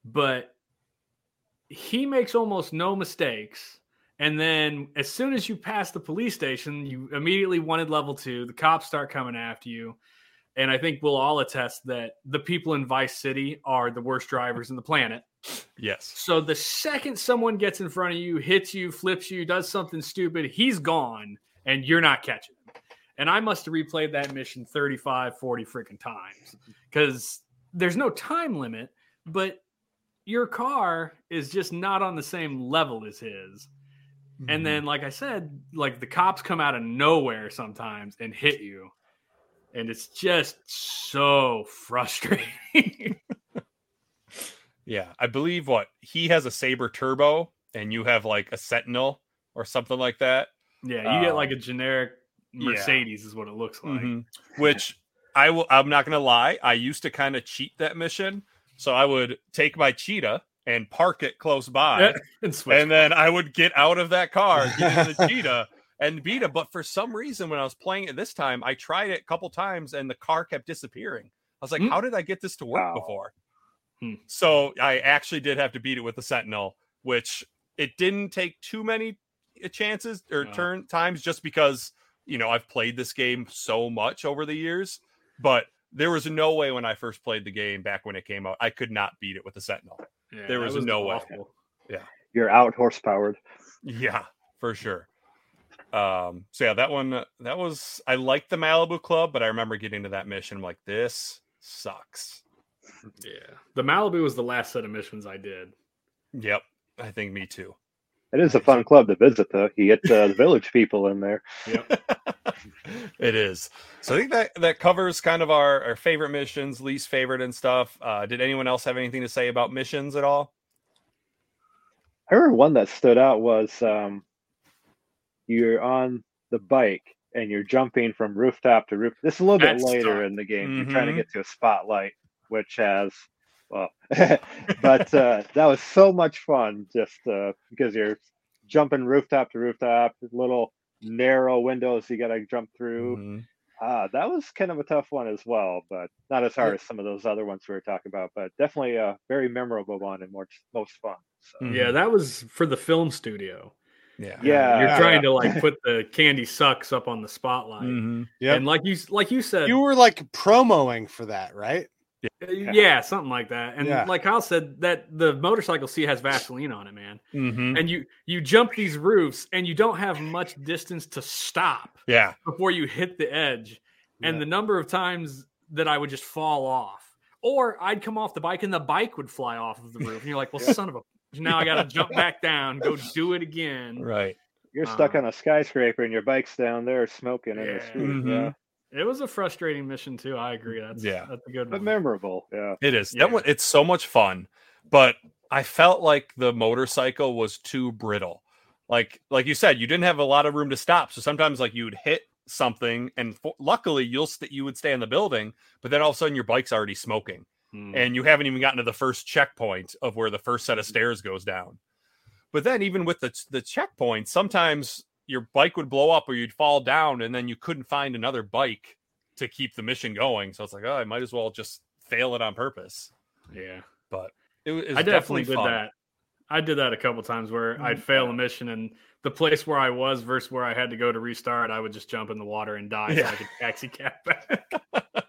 but he makes almost no mistakes. And then as soon as you pass the police station, you immediately wanted level two. The cops start coming after you. And I think we'll all attest that the people in Vice City are the worst drivers in the planet. Yes. So the second someone gets in front of you, hits you, flips you, does something stupid, he's gone and you're not catching him. And I must have replayed that mission 35, 40 freaking times because there's no time limit, but your car is just not on the same level as his. And then, like I said, like the cops come out of nowhere sometimes and hit you. And it's just so frustrating. Yeah, I believe what he has a Sabre Turbo, and you have like a Sentinel or something like that. Yeah, you get like Um, a generic yeah. Mercedes, is what it looks like. Mhm. Which I will. I'm not going to lie. I used to kind of cheat that mission, so I would take my cheetah and park it close by, and and then I would get out of that car, get in the cheetah, and beat it. But for some reason, when I was playing it this time, I tried it a couple times, and the car kept disappearing. I was like, Hmm. "How did I get this to work Wow. before?" Hmm. So I actually did have to beat it with the Sentinel, which it didn't take too many uh, chances or Wow. turn times, just because you know I've played this game so much over the years. But there was no way when I first played the game back when it came out, I could not beat it with the Sentinel. Yeah, there that was no way. awful. You're out horsepowered. Yeah, for sure. Um, so yeah, that one uh, that was I liked the Malibu Club, but I remember getting to that mission. I'm like, this sucks. Yeah, the Malibu was the last set of missions I did. Yep, I think me too. It is a fun club to visit, though. You get uh, the village people in there. it is. So I think that that covers kind of our, our favorite missions, least favorite, and stuff. Uh, did anyone else have anything to say about missions at all? I remember one that stood out was um, you're on the bike and you're jumping from rooftop to roof. This is a little That's bit later tough. in the game. You're trying to Mhm. get to a spotlight, which has well, but uh, that was so much fun just uh, because you're jumping rooftop to rooftop, little narrow windows you got to jump through. Mhm. Uh, that was kind of a tough one as well, but not as hard as some of those other ones we were talking about, but definitely a very memorable one and more, most fun. So. Mhm. Yeah, that was for the film studio. Yeah. Yeah. You're trying to like put the Candy Suxxx up on the spotlight, Mhm. Yep. and like you like you said, You were like promoing for that, right? Uh, yeah, something like that. And Yeah. like Kyle said, that the motorcycle seat has Vaseline on it, man. Mhm. And you you jump these roofs, and you don't have much distance to stop Yeah. before you hit the edge. And the number of times that I would just fall off, or I'd come off the bike and the bike would fly off of the roof, and you're like, "Well, son of a." Now I got to jump back down, go do it again. Right. You're stuck Uh, on a skyscraper and your bike's down there smoking in the Yeah. street. Mhm. Yeah. It was a frustrating mission too. I agree. That's Yeah. that's a good But one. memorable. Yeah. It is. Yeah. That one, it's so much fun, but I felt like the motorcycle was too brittle. Like like you said, you didn't have a lot of room to stop. So sometimes like you would hit something, and for, luckily you'll st- you would stay in the building, but then all of a sudden your bike's already smoking, Hmm. and you haven't even gotten to the first checkpoint of where the first set of stairs goes down. But then even with the the checkpoint, sometimes your bike would blow up or you'd fall down, and then you couldn't find another bike to keep the mission going. So it's like, oh, I might as well just fail it on purpose. yeah, But it, was- I definitely, did fun. that. I did that a couple times where I'd fail a mission and the place where I was versus where I had to go to restart, I would just jump in the water and die Yeah. so I could taxi cab back.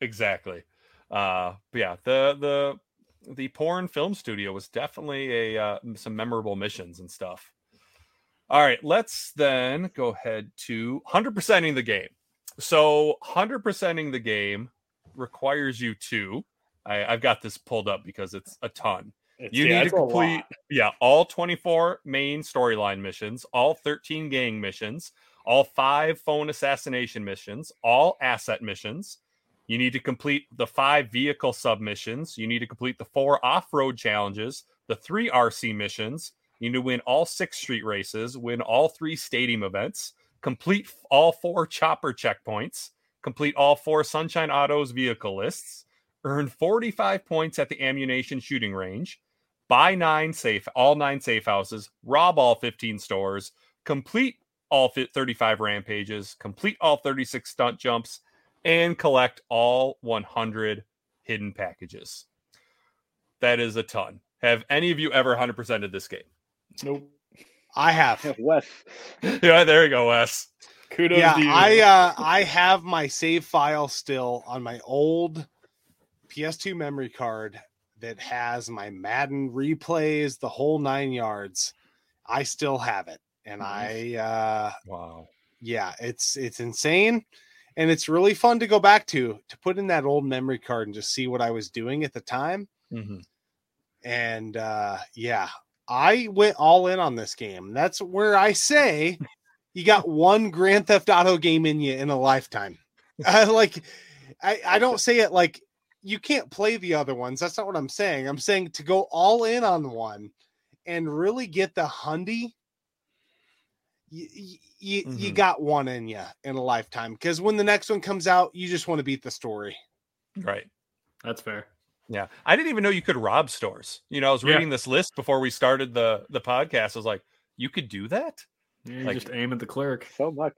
exactly. Uh, but yeah, the the the porn film studio was definitely a uh, some memorable missions and stuff. All right, let's then go ahead to 100%ing the game. So 100%ing the game requires you to. I, I've got this pulled up because it's a ton. It's- You yeah, need to complete, yeah, all 24 main storyline missions, all 13 gang missions, all five phone assassination missions, all asset missions. You need to complete the five vehicle submissions. You need to complete the four off road challenges, the three RC missions. You need to win all six street races, win all three stadium events, complete all four chopper checkpoints, complete all four Sunshine Autos vehicle lists, earn 45 points at the ammunition shooting range, buy nine safe, all nine safe houses, rob all 15 stores, complete all 35 rampages, complete all 36 stunt jumps, and collect all 100 hidden packages. That is a ton. Have any of you ever 100%ed this game? Nope. I have. Wes. yeah, there you go, Wes. Kudos yeah, to you. I uh, I have my save file still on my old PS2 memory card that has my Madden replays, the whole nine yards. I still have it, and I uh, Wow. yeah, it's it's insane, and it's really fun to go back to to put in that old memory card and just see what I was doing at the time. hmm And uh, yeah, I went all in on this game. That's where I say you got one Grand Theft Auto game in you in a lifetime. I like, I, I don't say it like you can't play the other ones. That's not what I'm saying. I'm saying to go all in on one and really get the hundy. you you, you Mhm. got one in you in a lifetime because when the next one comes out, you just want to beat the story. Right. That's fair. Yeah. I didn't even know you could rob stores. You know, I was Yeah. reading this list before we started the the podcast. I was like, you could do that? Yeah, you Like- just aim at the clerk. So much.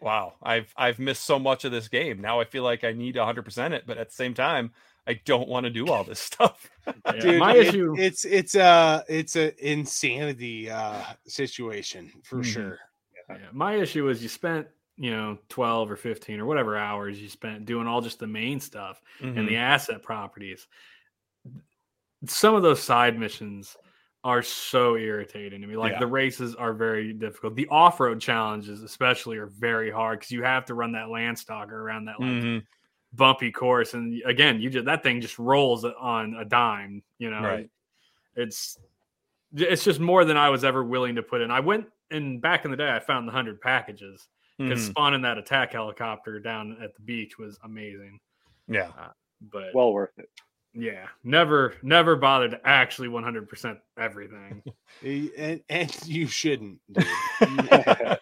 Wow. I've I've missed so much of this game. Now I feel like I need 100% it, but at the same time, I don't want to do all this stuff. Yeah, Dude, my it- issue. it's it's a it's a insanity uh situation for Mhm. sure. Yeah, my issue is you spent you know 12 or 15 or whatever hours you spent doing all just the main stuff and Mhm. the asset properties some of those side missions are so irritating to me like Yeah. the races are very difficult the off-road challenges especially are very hard because you have to run that landstalker around that like Mhm. bumpy course and again you just that thing just rolls on a dime you know Right. it's it's just more than i was ever willing to put in i went and back in the day i found the 100 packages because Mhm. spawning that attack helicopter down at the beach was amazing Yeah. but Well worth it. yeah never never bothered to actually 100% everything And and you shouldn't.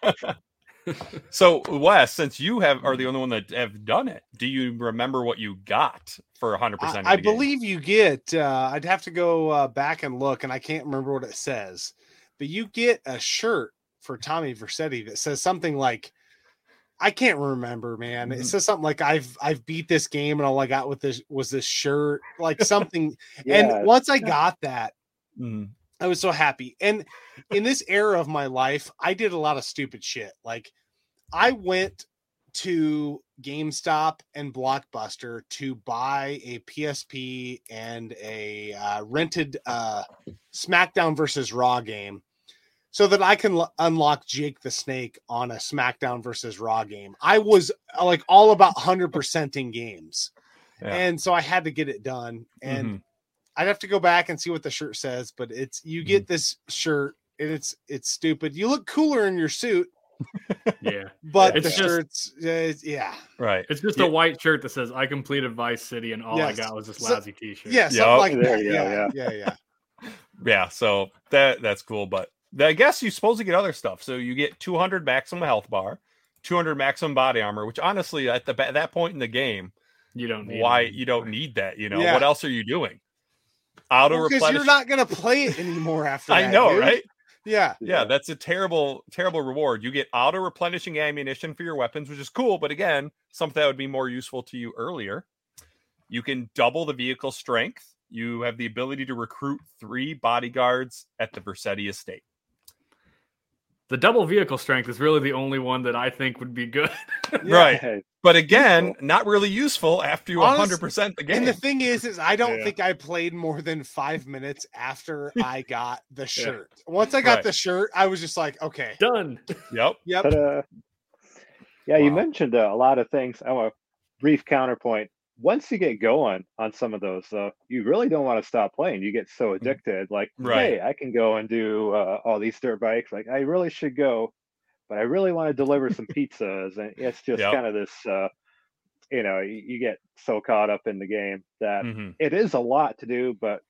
So Wes, since you have are the only one that have done it, do you remember what you got for 100%? I, of I game? believe you get. Uh, I'd have to go uh, back and look, and I can't remember what it says. But you get a shirt for Tommy Vercetti that says something like, "I can't remember, man." It Mhm. says something like, "I've I've beat this game, and all I got with this was this shirt, like something." Yeah, and once I got that, Mhm. I was so happy. And in this era of my life, I did a lot of stupid shit. Like I went to GameStop and Blockbuster to buy a PSP and a uh, rented uh, SmackDown versus Raw game so that I can l- unlock Jake the Snake on a SmackDown versus Raw game. I was uh, like all about 100% in games. Yeah. And so I had to get it done. And Mhm. I'd have to go back and see what the shirt says, but it's you Mm-hmm. get this shirt and it's it's stupid. You look cooler in your suit, yeah but It's the just- shirts, uh, it's- yeah, right. it's just Yeah. a white shirt that says i completed vice city and all Yes. i got was this So- lousy t-shirt yeah, something like There that. you go, Yeah, yeah, yeah. Yeah, so that that's cool, but I guess you're supposed to get other stuff. So you get 200 maximum health bar, 200 maximum body armor, which honestly at the at that point in the game, you don't need why it you don't need that, you know. Yeah. What else are you doing? Auto Because replenish. you're not gonna play it anymore after. I that, know, dude. right? Yeah, Yeah, that's a terrible, terrible reward. You get auto replenishing ammunition for your weapons, which is cool, but again, something that would be more useful to you earlier. You can double the vehicle strength. You have the ability to recruit three bodyguards at the Vercetti estate. The double vehicle strength is really the only one that i think would be good Yeah. Right. Hey, But again, not really useful after you Honest- 100% the game. And the thing is, is I don't Yeah. think I played more than five minutes after I got the shirt. Once I got Right. the shirt, I was just like, okay, done yep. yep, ta-da. Yeah, you mentioned uh, a lot of things. I want a brief counterpoint. Once you get going on some of those, though, you really don't want to stop playing. You get so addicted. Like. Right. hey, I can go and do uh, all these dirt bikes. Like, I really should go, but I really want to deliver some pizzas. And it's just Yep. kind of this, uh, you know, you, you get so caught up in the game that Mhm. it is a lot to do. But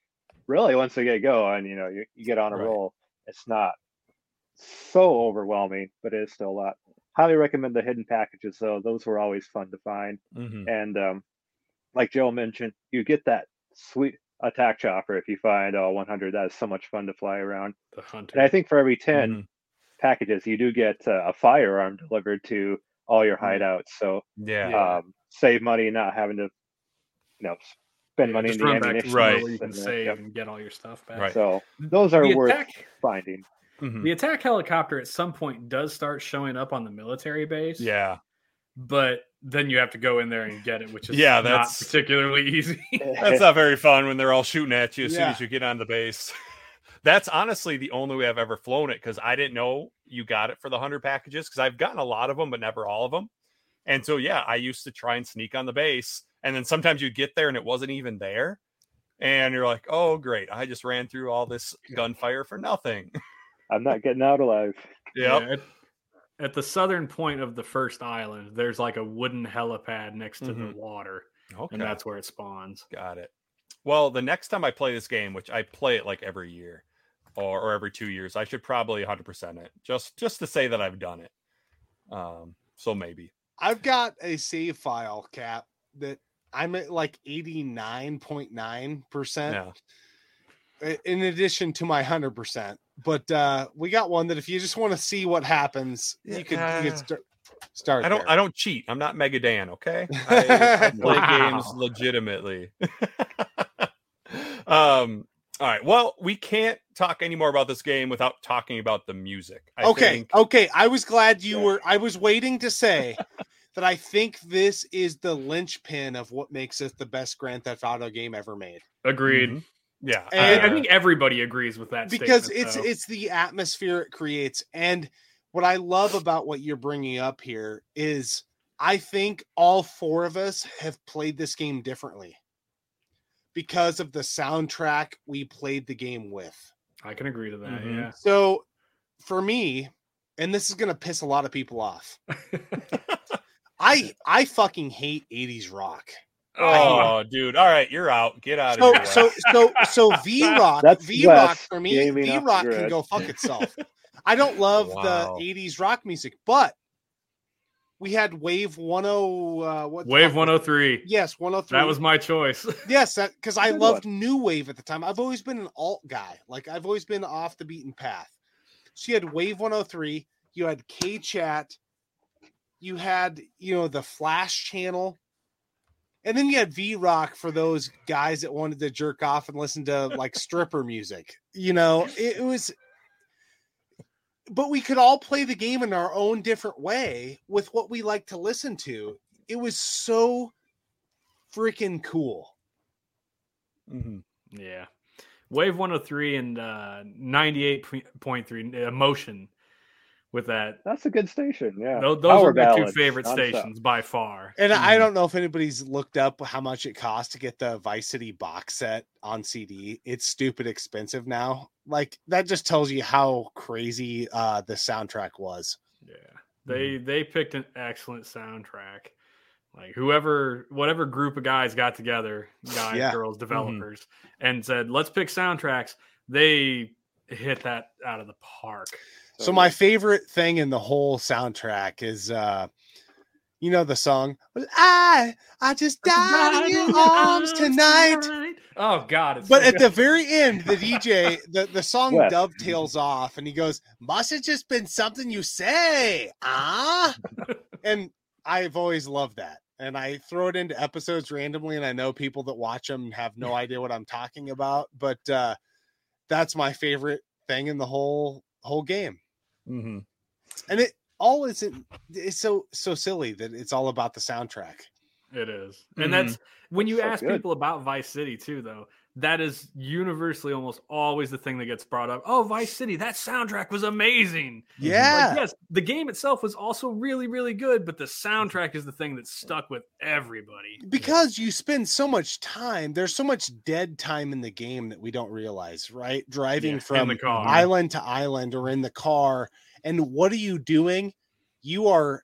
really, once you get going, you know, you, you get on a Right. roll. It's not so overwhelming, but it is still a lot highly recommend the hidden packages though those were always fun to find Mhm. and um like joe mentioned you get that sweet attack chopper if you find all 100 that is so much fun to fly around the hunter and i think for every 10 Mhm. packages you do get uh, a firearm delivered to all your Mm. hideouts so Yeah. Yeah. um save money not having to you know spend money just in the run back to Right. where you can and, save yep. and get all your stuff back Right. so those are the worth attack, finding Mhm. the attack helicopter at some point does start showing up on the military base Yeah. but then you have to go in there and get it which is Yeah, not that's- particularly easy That's not very fun when they're all shooting at you as soon as you get on the base. That's honestly the only way I've ever flown it because I didn't know you got it for the 100 packages because I've gotten a lot of them, but never all of them. And so, yeah, I used to try and sneak on the base. And then sometimes you'd get there and it wasn't even there. And you're like, oh, great. I just ran through all this gunfire for nothing. i'm not getting out alive yep. Yeah, at, at the southern point of the first island, there's like a wooden helipad next to Mhm. the water, Okay. and that's where it spawns. Got it. Well, the next time I play this game, which I play it like every year, or, or every two years. I should probably 100% it just just to say that I've done it. Um, so maybe I've got a save file cap that I'm at like 89.9%. yeah. In addition to my 100%. But uh we got one that if you just want to see what happens, you could, you Yeah. could start, start I don't there. I don't cheat. I'm not Mega Dan, okay? I, I play Wow. games legitimately. um all right. Well, we can't talk anymore about this game without talking about the music. I okay, think- okay. I was glad you Yeah. were. I was waiting to say that I think this is the linchpin of what makes it the best Grand Theft Auto game ever made. Agreed. Mhm. Yeah. And I uh, think everybody agrees with that because statement, it's though. it's the atmosphere it creates and what i love about what you're bringing up here is i think all four of us have played this game differently because of the soundtrack we played the game with I can agree to that. Mhm. so for me and this is going to piss a lot of people off i i fucking hate 80s rock Oh, dude. All right, you're out. Get out so of here. so so so v rock That's v rock for me V Rock can go fuck itself i don't love Wow. the 80s rock music but we had wave 10 uh what Wave fuck was- 103. yes 103 That was my choice. yes because i Good loved new wave at the time i've always been an alt guy like i've always been off the beaten path so you had wave 103 you had k chat you had you know the flash channel and then you had V Rock for those guys that wanted to jerk off and listen to like stripper music. You know, it, it was, but we could all play the game in our own different way with what we like to listen to. It was so freaking cool. Mhm. yeah. Wave 103 and uh 98.3 emotion with that. That's a good station. Yeah. Those, those Power are my two favorite nonstop. stations by far. And I Mhm. don't know if anybody's looked up how much it costs to get the Vice City box set on CD. It's stupid expensive now. Like that just tells you how crazy uh the soundtrack was. Yeah. They they picked an excellent soundtrack. Like whoever whatever group of guys got together, guys, Yeah. girls, developers, and said, let's pick soundtracks, they hit that out of the park. So my favorite thing in the whole soundtrack is uh you know the song I I just died in your arms tonight. Oh god, it's But so at good. the very end, the DJ, the, the song Wes. dovetails off and he goes, Must have just been something you say, ah. and I've always loved that. And I throw it into episodes randomly, and I know people that watch them have no idea what I'm talking about, but uh that's my favorite thing in the whole whole game. Mhm. And it all isn't it's so so silly that it's all about the soundtrack. It is. And Mhm. that's when you So ask good. people about Vice City too, though, that is universally almost always the thing that gets brought up. Oh, Vice City, that soundtrack was amazing. Yeah. Like, yes, the game itself was also really, really good, but the soundtrack is the thing that stuck with everybody. because you spend so much time there's so much dead time in the game that we don't realize right driving Yeah, from the car. island to island or in the car and what are you doing you are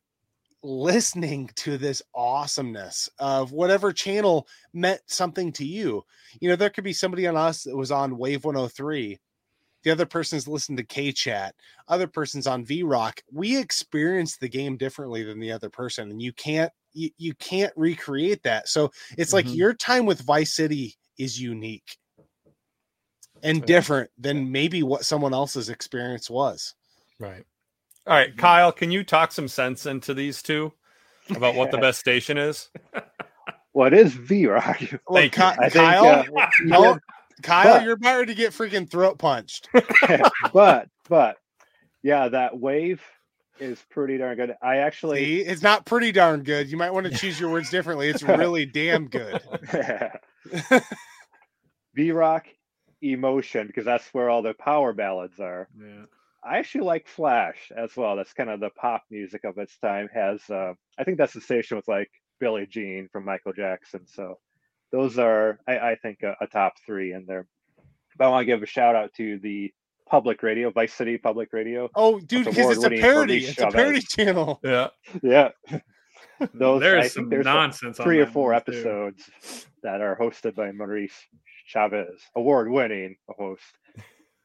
listening to this awesomeness of whatever channel meant something to you. You know there could be somebody on us that was on wave 103 the other person's listened to k chat other person's on v rock we experience the game differently than the other person and you can't you, you can't recreate that. So it's like Mhm. your time with vice city is unique and different than maybe what someone else's experience was. Right. All right, Kyle, can you talk some sense into these two about what the best station is? What is V Rock? Well, Thank Ky- you. Think, Kyle, uh, no, Kyle, but- you're about to get freaking throat punched. but but yeah, that wave is pretty darn good. I actually See, it's not pretty darn good. You might want to choose your words differently. It's really damn good. V Rock emotion because that's where all the power ballads are. Yeah. I actually like Flash as well. That's kind of the pop music of its time. Has uh, I think that's the station with like Billie Jean from Michael Jackson. So those are I, I think a, a top three in there. But I want to give a shout out to the public radio, Vice City Public Radio. Oh, dude, because it's a parody. It's a parody Chavez. channel. Yeah. Yeah, those I there's think some there's some nonsense on three or four one, too. episodes that are hosted by Maurice Chavez, award-winning host.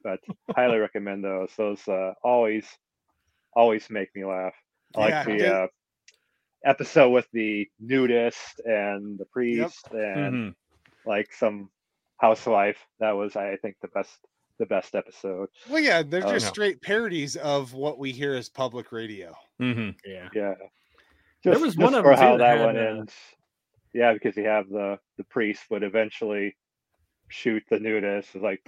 But highly recommend those. Those uh, always always make me laugh. I like Yeah, the dude. uh, episode with the nudist and the priest and Mhm. like some housewife. That was, I think, the best the best episode. Well, yeah, they're Oh, just no. straight parodies of what we hear as public radio. Mhm. Yeah. Yeah, There was one just of for them, how that that had, one uh, ends. Yeah, because you have the the priest would eventually shoot the nudist, it's like,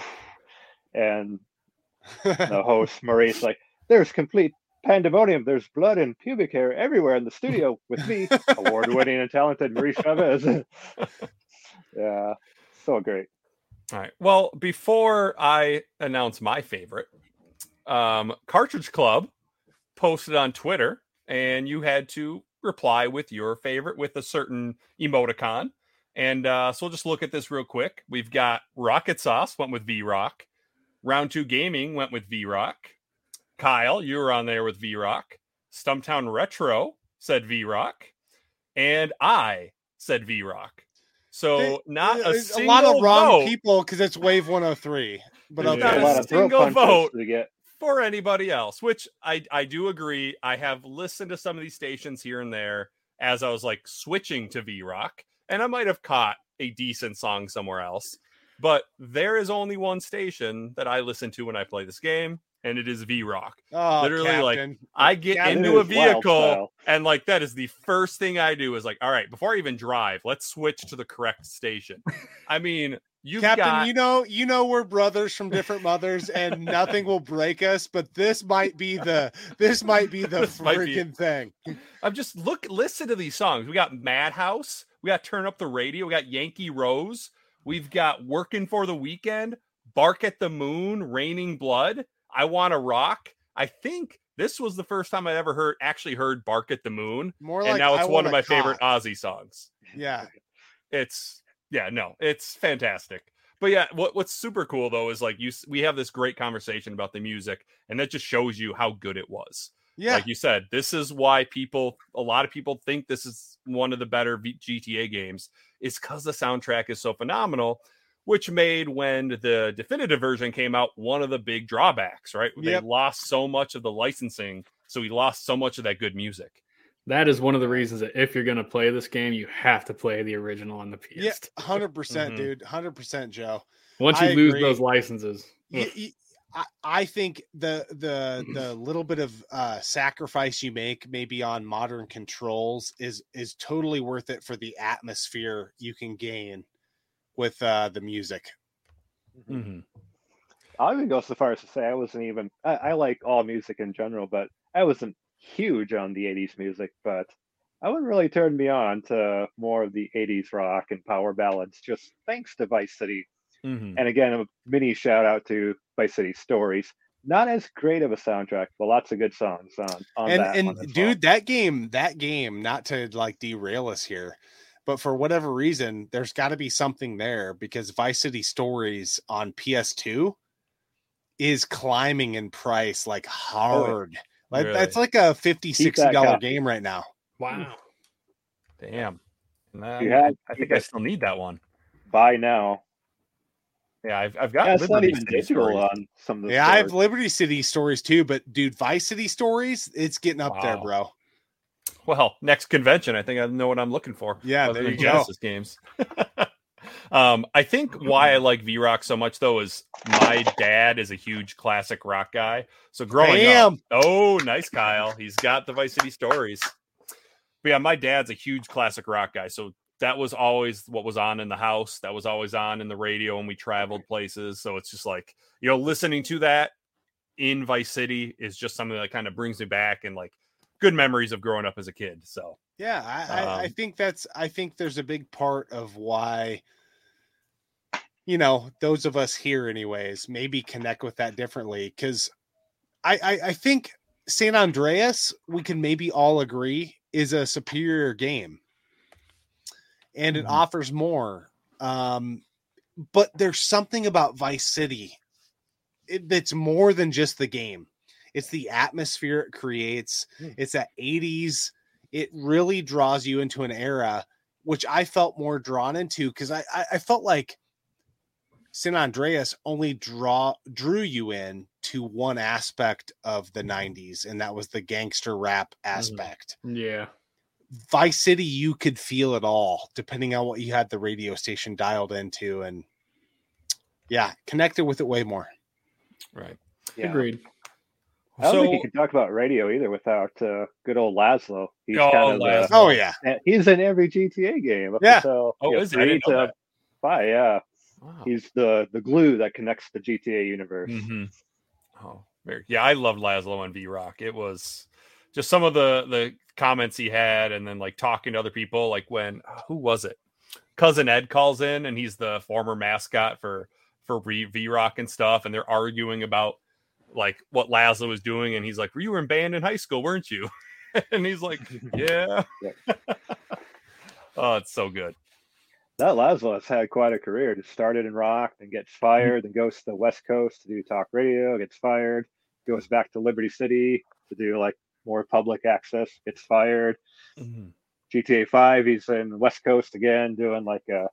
and the host Maurice like, "There's complete pandemonium. There's blood and pubic hair everywhere in the studio with me, award-winning and talented Maurice Chavez." yeah, so great. All right. Well, before I announce my favorite, um, Cartridge Club posted on Twitter, and you had to reply with your favorite with a certain emoticon. And uh, so we'll just look at this real quick. We've got Rocket Sauce went with V Rock. Round Two Gaming went with V Rock. Kyle, you were on there with V Rock. Stumptown Retro said V Rock, and I said V Rock. So They- not uh, a, a lot of wrong vote people because it's Wave 103. But There's okay. not a lot of single oh punches vote. to get. for anybody else, which I I do agree. I have listened to some of these stations here and there as I was like switching to V Rock, and I might have caught a decent song somewhere else. But there is only one station that I listen to when I play this game, and it is V Rock. Oh, literally, like, I get it into a is wild vehicle, and like that is the first thing I do is like, all right, before I even drive, let's switch to the correct station. I mean, you've Captain, got you know, you know, we're brothers from different mothers, and nothing will break us. But this might be the this might be the might be- freaking thing. I'm just look listen to these songs. We got Madhouse, we got Turn Up the Radio, we got Yankee Rose, we've got Working for the Weekend, Bark at the Moon, Raining Blood, I Want to Rock. I think this was the first time I ever heard actually heard Bark at the Moon, More and like now it's I one of my favorite Cock. Ozzy songs. Yeah, It's yeah, no, it's fantastic. But yeah, what what's super cool though is like you we have this great conversation about the music, and that just shows you how good it was yeah. like you said this is why people a lot of people think this is one of the better v- gta games is because the soundtrack is so phenomenal which made when the definitive version came out one of the big drawbacks right Yep. they lost so much of the licensing so we lost so much of that good music That is one of the reasons that if you're going to play this game, you have to play the original on the PS. yeah, hundred percent, Mhm. dude, hundred percent, Joe. Once you I lose agree. those licenses, Y- y- I, I think the the the little bit of uh, sacrifice you make maybe on modern controls is is totally worth it for the atmosphere you can gain with uh, the music. Mhm. I'll even go so far as to say I wasn't even. I, I like all music in general, but I wasn't huge on the '80s music. But I wouldn't really turn me on to more of the '80s rock and power ballads. Just thanks to Vice City, Mhm. and again, a mini shout out to Vice City Stories. Not as great of a soundtrack, but lots of good songs on. on and that and one as well. dude, that game, that game, not to like derail us here, but for whatever reason, there's got to be something there because Vice City Stories on PS2 is climbing in price like hard. Like Really? that's like a 50 Keep 60 that dollar copy. game right now. wow. damn Nah, You had- i think i still need that one buy now. Yeah i've, I've got Yeah, it's not even City digital Stories. on some of the. Yeah, I have stores. Liberty City Stories too, but dude, Vice City Stories, it's getting up there, bro. Well, next convention, I think I know what I'm looking for. Yeah, there than you go. Games. um, I think why I like V Rock so much though is my dad is a huge classic rock guy. So growing up, oh, nice, Kyle. He's got the Vice City stories. But yeah, my dad's a huge classic rock guy. So that was always what was on in the house. That was always on in the radio when we traveled places. So it's just like, you know, listening to that in Vice City is just something that kind of brings me back and like good memories of growing up as a kid. So Yeah, I, I, I Um, think that's I think there's a big part of why you know those of us here anyways maybe connect with that differently because I, I I think San Andreas we can maybe all agree is a superior game and it Mhm. offers more um but there's something about Vice City it, that's more than just the game it's the atmosphere it creates Hmm. it's that 80s it really draws you into an era which I felt more drawn into because I, I I felt like San Andreas only draw drew you in to one aspect of the 90s, and that was the gangster rap aspect. Yeah. Vice City, you could feel it all depending on what you had the radio station dialed into, and yeah, connected with it way more. Right. Yeah. Agreed. I don't so, think you can talk about radio either without uh, good old Lazlow. He's Oh, kind of Lazlow. the- Oh yeah, he's in every GTA game. Up Yeah. Until, Oh, you know, is he? I didn't three know to that. Five, yeah. Wow. He's the the glue that connects the GTA universe. Mhm. Oh, very, yeah, I loved Lazlow on V Rock. It was just some of the the comments he had, and then like talking to other people. Like when uh, who was it? Cousin Ed calls in, and he's the former mascot for for V Rock and stuff, and they're arguing about like what Lazlow was doing, and he's like, "You were in band in high school, weren't you?" and he's like, "Yeah." oh, it's so good. That Lazlow has had quite a career. Just started in rock, then gets fired, then goes to the West Coast to do talk radio, gets fired, goes back to Liberty City to do like more public access, gets fired. Mhm. GTA Five, he's in West Coast again, doing like a.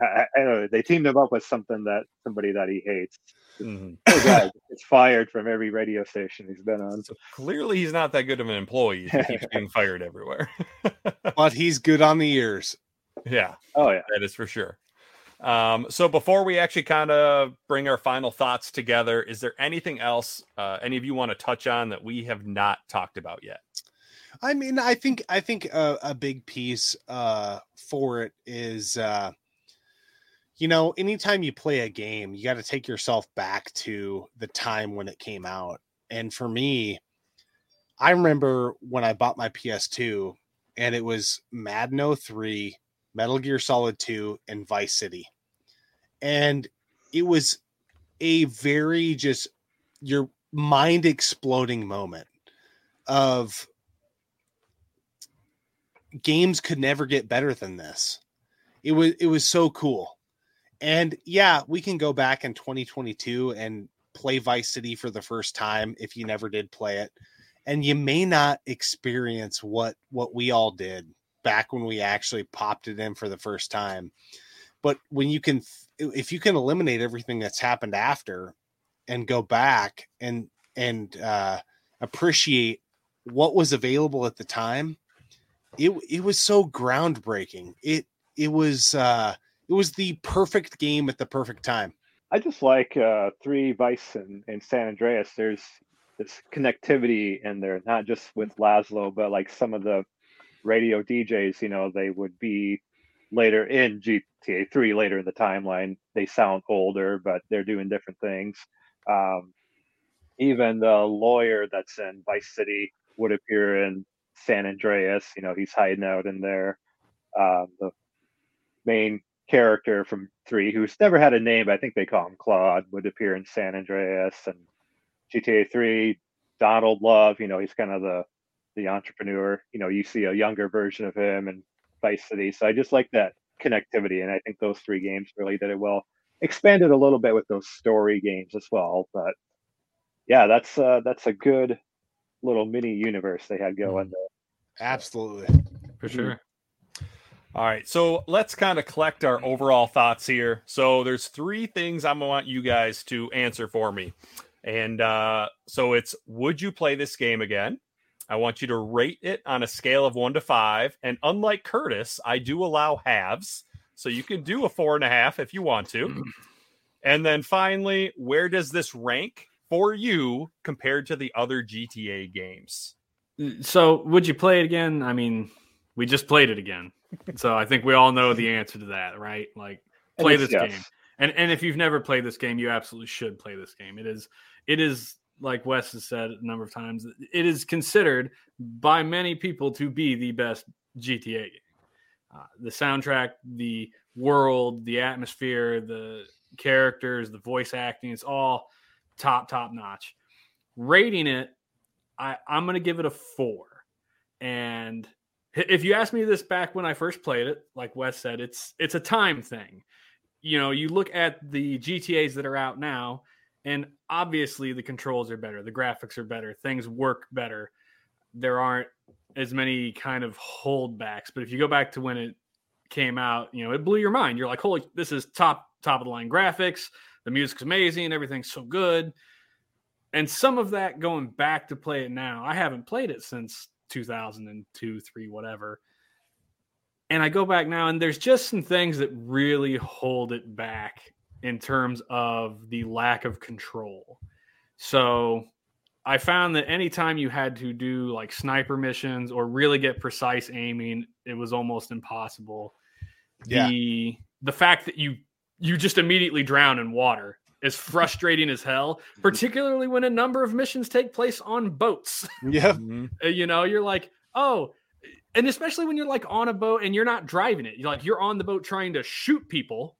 I, I I don't know. They teamed him up with something that somebody that he hates. Mhm. Poor guy gets fired from every radio station he's been on. So clearly, he's not that good of an employee. if He keeps getting fired everywhere. but he's good on the ears. yeah. Oh yeah. That is for sure. Um, so before we actually kind of bring our final thoughts together, is there anything else uh, any of you want to touch on that we have not talked about yet? I mean, I think I think a, a big piece uh, for it is, uh, you know, anytime you play a game, you got to take yourself back to the time when it came out. And for me, I remember when I bought my PS2, and it was Madden 03, Metal Gear Solid 2, and Vice City, and it was a very just your mind exploding moment of games could never get better than this. It was it was so cool. And yeah, we can go back in 2022 and play Vice City for the first time if you never did play it. And you may not experience what what we all did back when we actually popped it in for the first time. But when you can if you can eliminate everything that's happened after and go back and and uh appreciate what was available at the time, it it was so groundbreaking. It it was uh it was the perfect game at the perfect time. I just like uh, three Vice and, and San Andreas. There's this connectivity in there, not just with Lazlow, but like some of the radio DJs. You know, they would be later in GTA 3, later in the timeline. They sound older, but they're doing different things. Um, even the lawyer that's in Vice City would appear in San Andreas. You know, he's hiding out in there. Um, the main character from three who's never had a name, but I think they call him Claude, would appear in San Andreas and GTA three. Donald Love, you know, he's kind of the the entrepreneur. You know, you see a younger version of him and Vice City. So I just like that connectivity, and I think those three games really did it well. Expanded a little bit with those story games as well, but yeah, that's uh, that's a good little mini universe they had going there. Absolutely. For sure. All right, so let's kind of collect our overall thoughts here. So there's three things I want you guys to answer for me. And uh, so it's would you play this game again? I want you to rate it on a scale of one to five. And unlike Curtis, I do allow halves. So you can do a four and a half if you want to. And then finally, where does this rank for you compared to the other GTA games? So, would you play it again? I mean, we just played it again, so I think we all know the answer to that, right? Like, play this yes. game, and and if you've never played this game, you absolutely should play this game. It is it is like Wes has said a number of times, it is considered by many people to be the best GTA game. Uh, the soundtrack, the world, the atmosphere, the characters, the voice acting, it's all top, top notch. Rating it, I, I'm going to give it a four. And if you asked me this back when I first played it, like Wes said, it's it's a time thing. You know, you look at the GTAs that are out now, and obviously the controls are better, the graphics are better, things work better. There aren't as many kind of holdbacks. But if you go back to when it came out, you know, it blew your mind. You're like, holy, this is top top of the line graphics, the music's amazing, everything's so good. And some of that going back to play it now, I haven't played it since 2002, 3, whatever. And I go back now, and there's just some things that really hold it back in terms of the lack of control. So I found that anytime you had to do like sniper missions or really get precise aiming, it was almost impossible. Yeah. The the fact that you you just immediately drown in water is frustrating as hell, particularly when a number of missions take place on boats. Yeah. Mhm. Uh, you know, you're like, oh, and especially when you're like on a boat and you're not driving it, you're like you're on the boat trying to shoot people,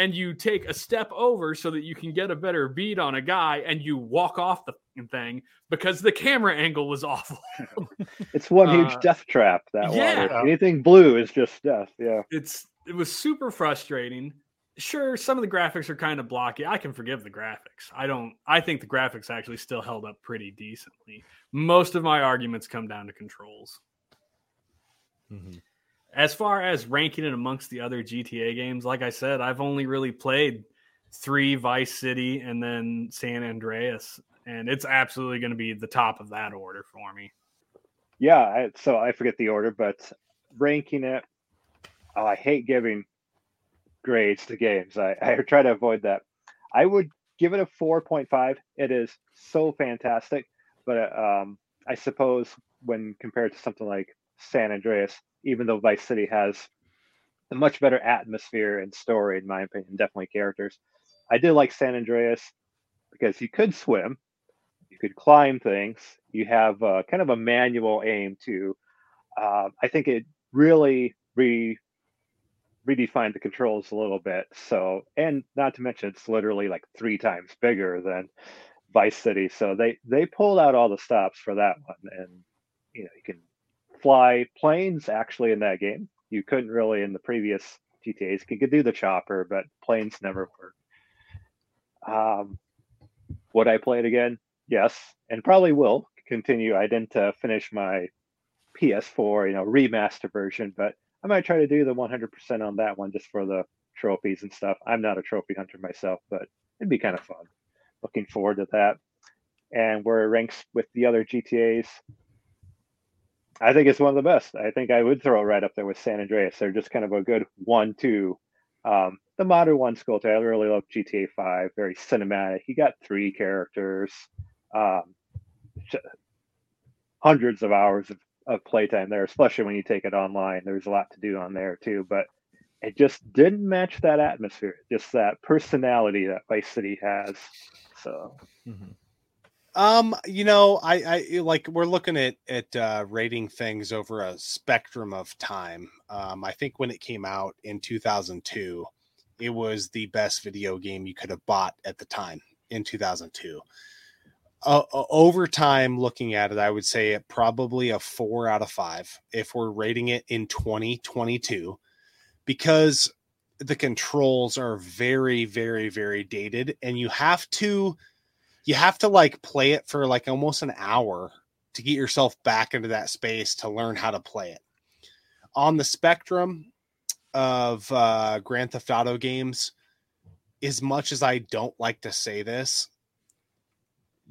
and you take a step over so that you can get a better beat on a guy, and you walk off the fucking thing because the camera angle was awful. It's one huge Uh, death trap. That yeah. water. Anything blue is just death. Yeah. it's it was super frustrating. Sure, some of the graphics are kind of blocky. I can forgive the graphics. I don't. I think the graphics actually still held up pretty decently. Most of my arguments come down to controls. Mhm. As far as ranking it amongst the other GTA games, like I said, I've only really played three Vice City and then San Andreas, and it's absolutely going to be the top of that order for me. Yeah. I, so I forget the order, but ranking it, oh, I hate giving grades to games. I, I try to avoid that. I would give it a 4.5. It is so fantastic, but um, I suppose when compared to something like San Andreas, even though Vice City has a much better atmosphere and story, in my opinion, definitely characters, I did like San Andreas because you could swim, you could climb things, you have uh, kind of a manual aim too. Uh, I think it really re redefined the controls a little bit. So, and not to mention, it's literally like three times bigger than Vice City. So they they pulled out all the stops for that one, and you know you can fly planes actually in that game. You couldn't really in the previous GTA's. You could do the chopper, but planes never worked. Um, would I play it again? Yes, and probably will continue. I didn't uh, finish my PS4, you know, remaster version, but I might try to do the 100% on that one just for the trophies and stuff. I'm not a trophy hunter myself, but it'd be kind of fun. Looking forward to that. And where it ranks with the other GTA's, I think it's one of the best. I think I would throw it right up there with San Andreas. They're just kind of a good one-two. Um, the modern one, too. I really love GTA 5. Very cinematic. You got three characters. Um, hundreds of hours of, of playtime there, especially when you take it online. There's a lot to do on there too, but it just didn't match that atmosphere, just that personality that Vice City has. So Mhm. Um, you know, I, I like we're looking at at uh, rating things over a spectrum of time. Um, I think when it came out in 2002, it was the best video game you could have bought at the time in 2002. Uh, over time, looking at it, I would say it probably a four out of five if we're rating it in 2022, because the controls are very, very, very dated, and you have to you have to like play it for like almost an hour to get yourself back into that space to learn how to play it. On the spectrum of uh, Grand Theft Auto games, as much as I don't like to say this,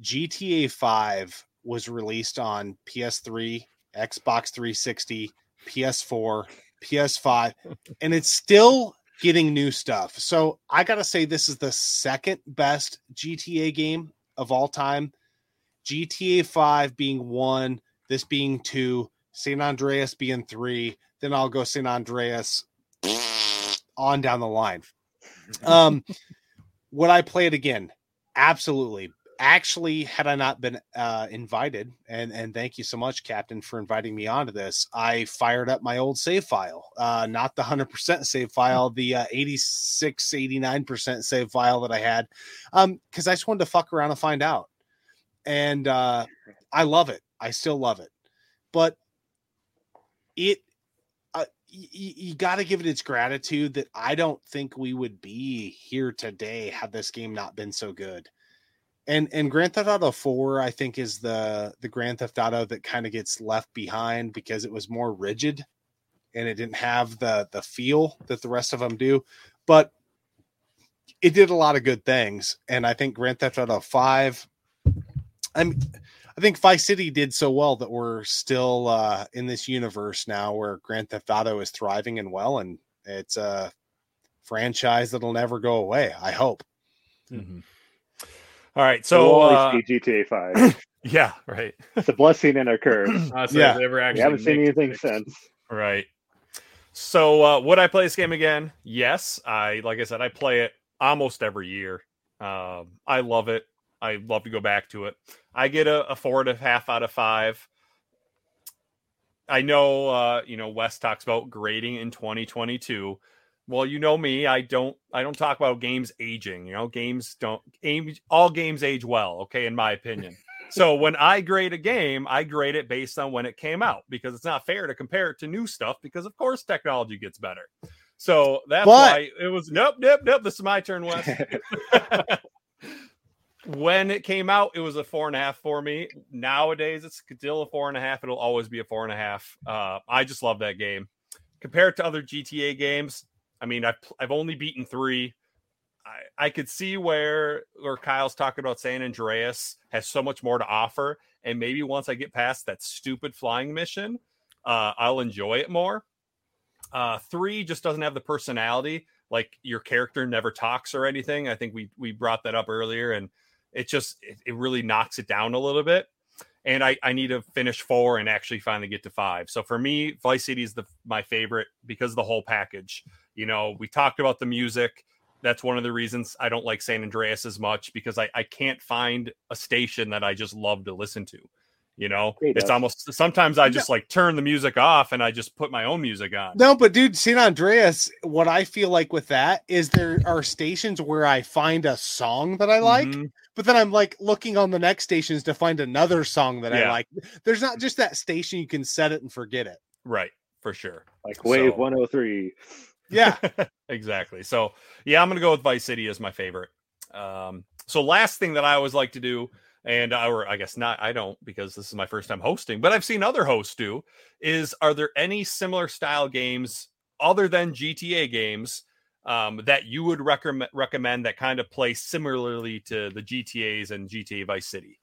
GTA 5 was released on PS3, Xbox 360, PS4, PS5, and it's still getting new stuff. So I got to say, this is the second best GTA game of all time. GTA 5 being one, this being two, San Andreas being three, then I'll go San Andreas on down the line. Um, would I play it again? Absolutely. Actually, had I not been uh, invited, and and thank you so much, Captain, for inviting me onto this, I fired up my old save file, uh, not the hundred percent save file, the uh, 86, 89 percent save file that I had, um, because I just wanted to fuck around and find out, and uh, I love it. I still love it, but it uh, you got to give it its gratitude that I don't think we would be here today had this game not been so good. And and Grand Theft Auto 4 I think is the the Grand Theft Auto that kind of gets left behind because it was more rigid and it didn't have the the feel that the rest of them do. But it did a lot of good things, and I think Grand Theft Auto Five. I'm, I think Vice City did so well that we're still uh, in this universe now where Grand Theft Auto is thriving and well, and it's a franchise that'll never go away. I hope. Mhm. All right, So so we'll always uh, GTA Five. yeah, right, it's a blessing and a curse. Honestly, Yeah. if they We haven't seen anything six. since. right. So uh, would I play this game again? Yes, I like I said, I play it almost every year. Um, I love it. I love to go back to it. I get a, a four and a half out of five. I know, uh, you know, Wes talks about grading in 2022. Well, you know me, I don't, I don't talk about games aging. You know, games don't, age, all games age well. Okay, in my opinion. so when I grade a game, I grade it based on when it came out because it's not fair to compare it to new stuff because of course technology gets better. So that's But- why it was nope, nope, nope. This is my turn, Wes when it came out, it was a four and a half for me. Nowadays, it's still a four and a half. It'll always be a four and a half. Uh, I just love that game. Compared to other GTA games, I mean, I've I've only beaten three. I, I could see where where Kyle's talking about San Andreas has so much more to offer, and maybe once I get past that stupid flying mission, uh, I'll enjoy it more. Uh, three just doesn't have the personality. Like your character never talks or anything. I think we we brought that up earlier, and it just it, it really knocks it down a little bit and I, I need to finish four and actually finally get to five so for me vice city is the my favorite because of the whole package you know we talked about the music that's one of the reasons i don't like san andreas as much because i, I can't find a station that i just love to listen to you know He it's does. almost sometimes i just like turn the music off and i just put my own music on No, but dude, San Andreas, what I feel like with that is there are stations where I find a song that I like, Mhm. but then I'm like looking on the next stations to find another song that I like. There's not just that station you can set it and forget it. right for sure like Wave So- 103. Yeah. exactly. So yeah, I'm gonna go with Vice City as my favorite. Um, so last thing that I always like to do, and I, or I guess not, I don't because this is my first time hosting, but I've seen other hosts do. Is are there any similar style games other than GTA games um, that you would recommend recommend that kind of play similarly to the GTA's and GTA Vice City?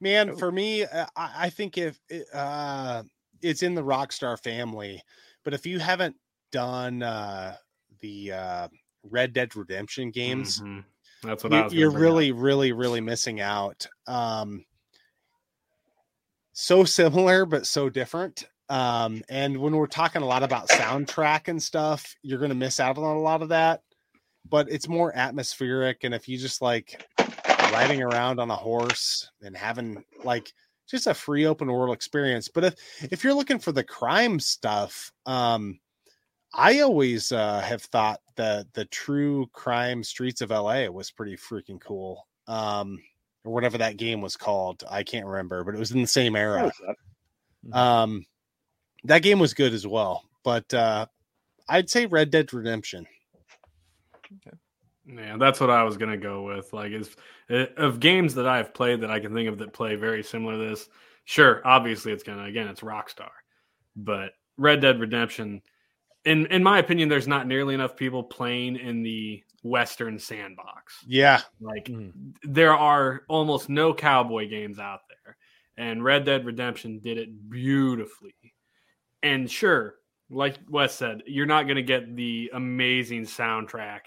Man, for me, uh, I, I think if uh, it's in the Rockstar family, but if you haven't done uh, the uh, Red Dead Redemption games, Mhm. That's what I was. You're bring up. really, really, really missing out. Um, so similar, but so different. Um, and when we're talking a lot about soundtrack and stuff, you're going to miss out on a lot of that. But it's more atmospheric, and if you just like riding around on a horse and having like just a free open world experience. But if if you're looking for the crime stuff, um, I always uh, have thought that the true crime streets of LA was pretty freaking cool. Um, or whatever that game was called, I can't remember, but it was in the same era. What's up? Um, that game was good as well, but uh, I'd say Red Dead Redemption. Yeah, that's what I was gonna go with. Like, is uh, of games that I've played that I can think of that play very similar to this. Sure, obviously it's gonna again it's Rockstar, but Red Dead Redemption, in in my opinion, there's not nearly enough people playing in the Western sandbox. Yeah, Like, Mhm. there are almost no cowboy games out there, and Red Dead Redemption did it beautifully. And sure, like Wes said, you're not going to get the amazing soundtrack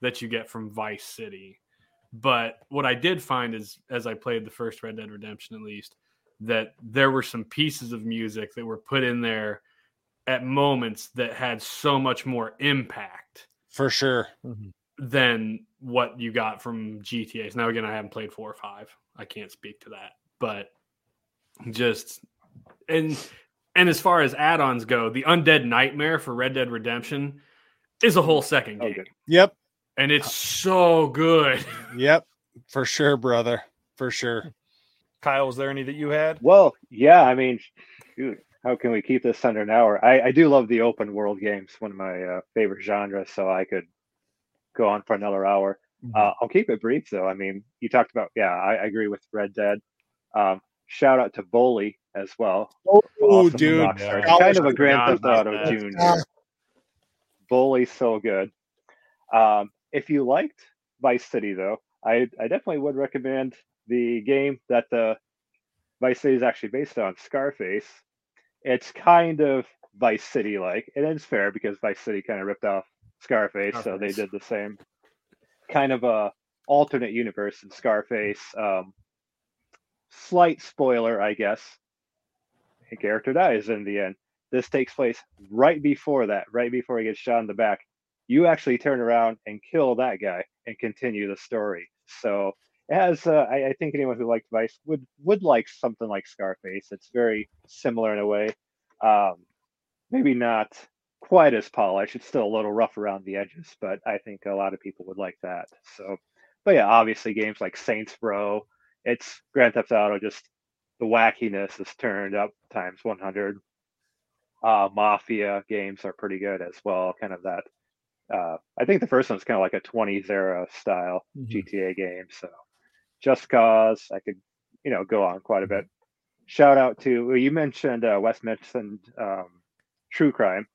that you get from Vice City. But what I did find is, as I played the first Red Dead Redemption, at least, that there were some pieces of music that were put in there at moments that had so much more impact for sure. Mm-hmm. than what you got from GTA's. Now, again, I haven't played four or five. I can't speak to that, but just and and as far as add-ons go, the Undead Nightmare for Red Dead Redemption is a whole second Oh, game, good. Yep, and it's uh, so good. yep, for sure, brother, for sure. Kyle, was there any that you had? Well, yeah, I mean, shoot, how can we keep this under an hour? I, I do love the open world games, one of my uh, favorite genres, so I could go on for another hour. Uh, I'll keep it brief, though. I mean, you talked about, yeah, I, I agree with Red Dead. Um, shout out to Bully as well. Oh, Awesome dude, Rockstar. I kind of a Grand Theft forgot Auto about that. Junior. Bully's so good. Um, if you liked Vice City though. I I definitely would recommend the game that the Vice City is actually based on, Scarface. It's kind of Vice City like, and it's fair because Vice City kind of ripped off Scarface, so they did the same kind of a alternate universe in Scarface. Um, slight spoiler, I guess. A character dies in the end. This takes place right before that, right before he gets shot in the back. You actually turn around and kill that guy and continue the story. So as uh, I, I think anyone who liked Vice would would like something like Scarface. It's very similar in a way. Um, maybe not quite as polished. It's still a little rough around the edges, but I think a lot of people would like that. So, but yeah, obviously games like Saints Row, it's Grand Theft Auto. Just the wackiness is turned up times 100. Uh, Mafia games are pretty good as well. Kind of that. Uh, I think the first one's kind of like a 20s era style Mhm. GTA game. So, Just Cause, I could, you know, go on quite a bit. Shout out to you mentioned uh, Wes um, True Crime.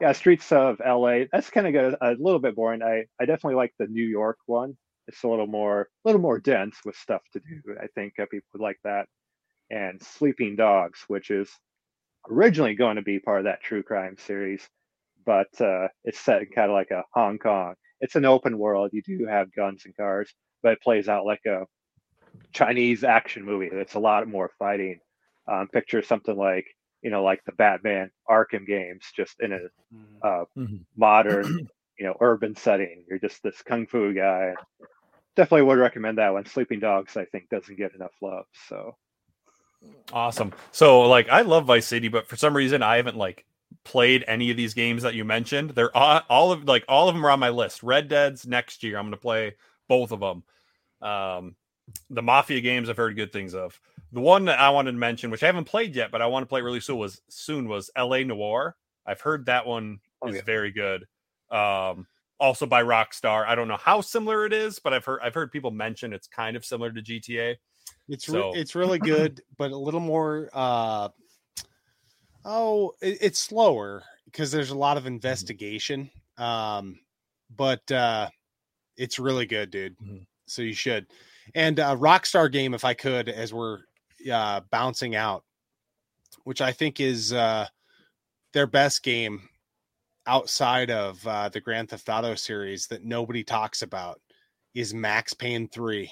Yeah, Streets of LA. That's kind of good. A little bit boring. I I definitely like the New York one. It's a little more a little more dense with stuff to do. I think uh, people would like that. And Sleeping Dogs, which is originally going to be part of that True Crime series, but uh, it's set in kind of like a Hong Kong. It's an open world. You do have guns and cars, but it plays out like a Chinese action movie. It's a lot more fighting. Um, picture something like you know, like the Batman Arkham games, just in a uh, Mhm. modern, you know, urban setting. You're just this kung fu guy. Definitely would recommend that one. Sleeping Dogs, I think, doesn't get enough love. So Awesome. So like I love Vice City, but for some reason I haven't like played any of these games that you mentioned. They're all, all of like all of them are on my list. Red Dead's next year. I'm going to play both of them. Um, the Mafia games I've heard good things of. The one that I wanted to mention, which I haven't played yet, but I want to play really soon was soon was L.A. Noire. I've heard that one Oh, is yeah. very good. Um, also by Rockstar. I don't know how similar it is, but I've heard I've heard people mention it's kind of similar to GTA. It's So- re- it's really good, but a little more. uh Oh, it, it's slower because there's a lot of investigation. Um, but uh it's really good, dude. Mhm. So you should. And uh Rockstar game, if I could, as we're uh bouncing out, which I think is uh their best game outside of uh the Grand Theft Auto series that nobody talks about is Max Payne 3.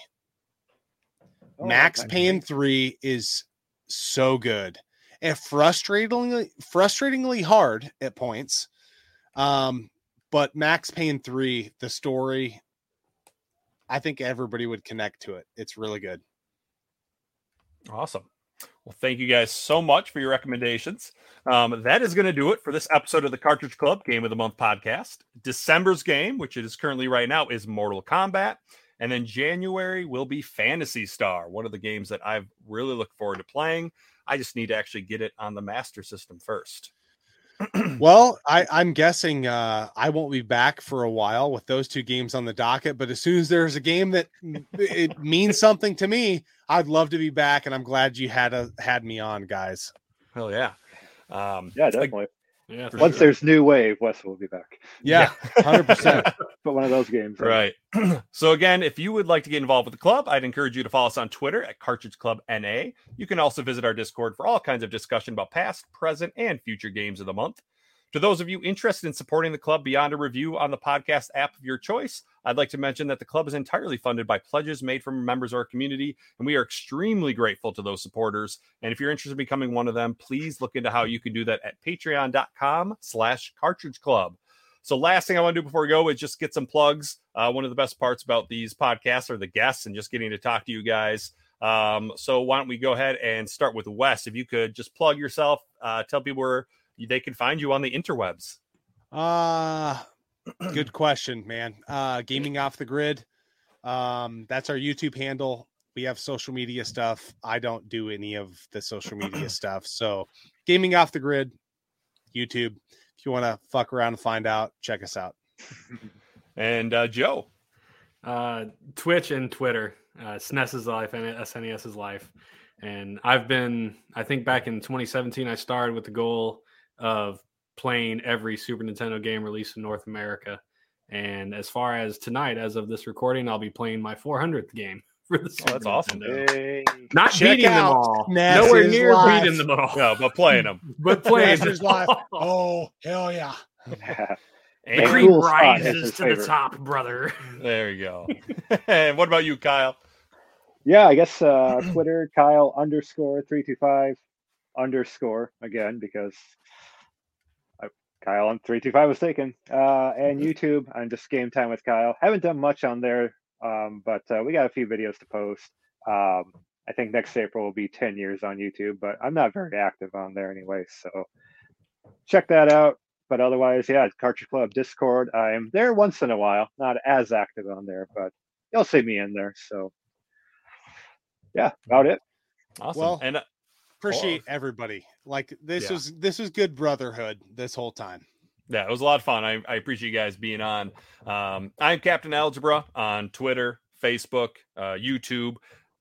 Oh, Max. Payne 3 is so good and frustratingly frustratingly hard at points. Um, but Max Payne 3, the story, I think everybody would connect to it. It's really good. Awesome. Well, thank you guys so much for your recommendations. Um, that is going to do it for this episode of the Cartridge Club Game of the Month podcast. December's game, which it is currently right now, is Mortal Kombat. And then January will be Phantasy Star, one of the games that I've really looked forward to playing. I just need to actually get it on the Master System first. Well, I, I'm guessing uh, I won't be back for a while with those two games on the docket. But as soon as there's a game that it means something to me, I'd love to be back. And I'm glad you had a, had me on, guys. Hell yeah. Um, Yeah, like- definitely. Yeah, Once sure. there's new wave, Wes will be back. Yeah, hundred percent. But one of those games. in. Right. so again, if you would like to get involved with the club, I'd encourage you to follow us on Twitter at Cartridge Club NA. You can also visit our Discord for all kinds of discussion about past, present, and future games of the month. To those of you interested in supporting the club beyond a review on the podcast app of your choice, I'd like to mention that the club is entirely funded by pledges made from members of our community, and we are extremely grateful to those supporters. And if you're interested in becoming one of them, please look into how you can do that at patreon.com slash cartridge club. So last thing I want to do before we go is just get some plugs. Uh, one of the best parts about these podcasts are the guests and just getting to talk to you guys. Um, so why don't we go ahead and start with Wes? If you could just plug yourself, uh, tell people where they can find you on the interwebs. Uh good question, man. Uh gaming off the grid. Um that's our YouTube handle. We have social media stuff. I don't do any of the social media stuff. So gaming off the grid, YouTube. If you want to fuck around and find out, check us out. And uh, Joe, uh, Twitch and Twitter, uh, SNES's life and SNES's life. And I've been, I think back in 2017, I started with the goal of playing every Super Nintendo game released in North America. And as far as tonight, as of this recording, I'll be playing my 400th game for the Oh, that's Super awesome. Nintendo. Hey. Not Check beating them all. Masters Nowhere near Live. beating them all. Yeah, but playing them. But playing Masters them Live. Oh, hell yeah. The And cream cool rises his to the top, brother. there you go. and what about you, Kyle? yeah, I guess uh, Twitter Kyle underscore three two five underscore again because I, Kyle on three two five was taken. Uh, and YouTube, I'm just game time with Kyle. Haven't done much on there, um, but uh, we got a few videos to post. Um, I think next April will be ten years on YouTube, but I'm not very active on there anyway, so check that out. But otherwise, yeah, Cartridge Club Discord. I'm there once in a while, not as active on there, but you'll see me in there. So yeah, about it. Awesome. Well, and Appreciate everybody. Like this Yeah. was this was good brotherhood this whole time. Yeah, it was a lot of fun. I, I appreciate you guys being on. Um, I'm Captain Algebra on Twitter, Facebook, uh, YouTube.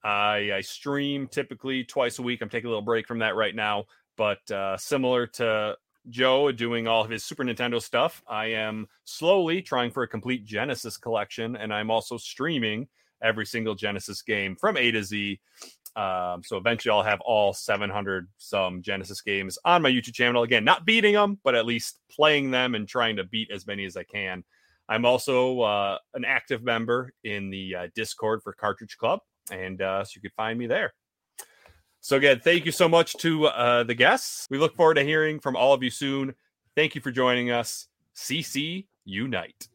I, I stream typically twice a week. I'm taking a little break from that right now, but uh, similar to Joe doing all of his Super Nintendo stuff, I am slowly trying for a complete Genesis collection, and I'm also streaming every single Genesis game from A to Z. Um, so eventually I'll have all 700 some Genesis games on my YouTube channel. Again, not beating them, but at least playing them and trying to beat as many as I can. I'm also uh, an active member in the uh, Discord for Cartridge Club, and uh, so you can find me there. So again, thank you so much to uh, the guests. We look forward to hearing from all of you soon. Thank you for joining us. CC Unite.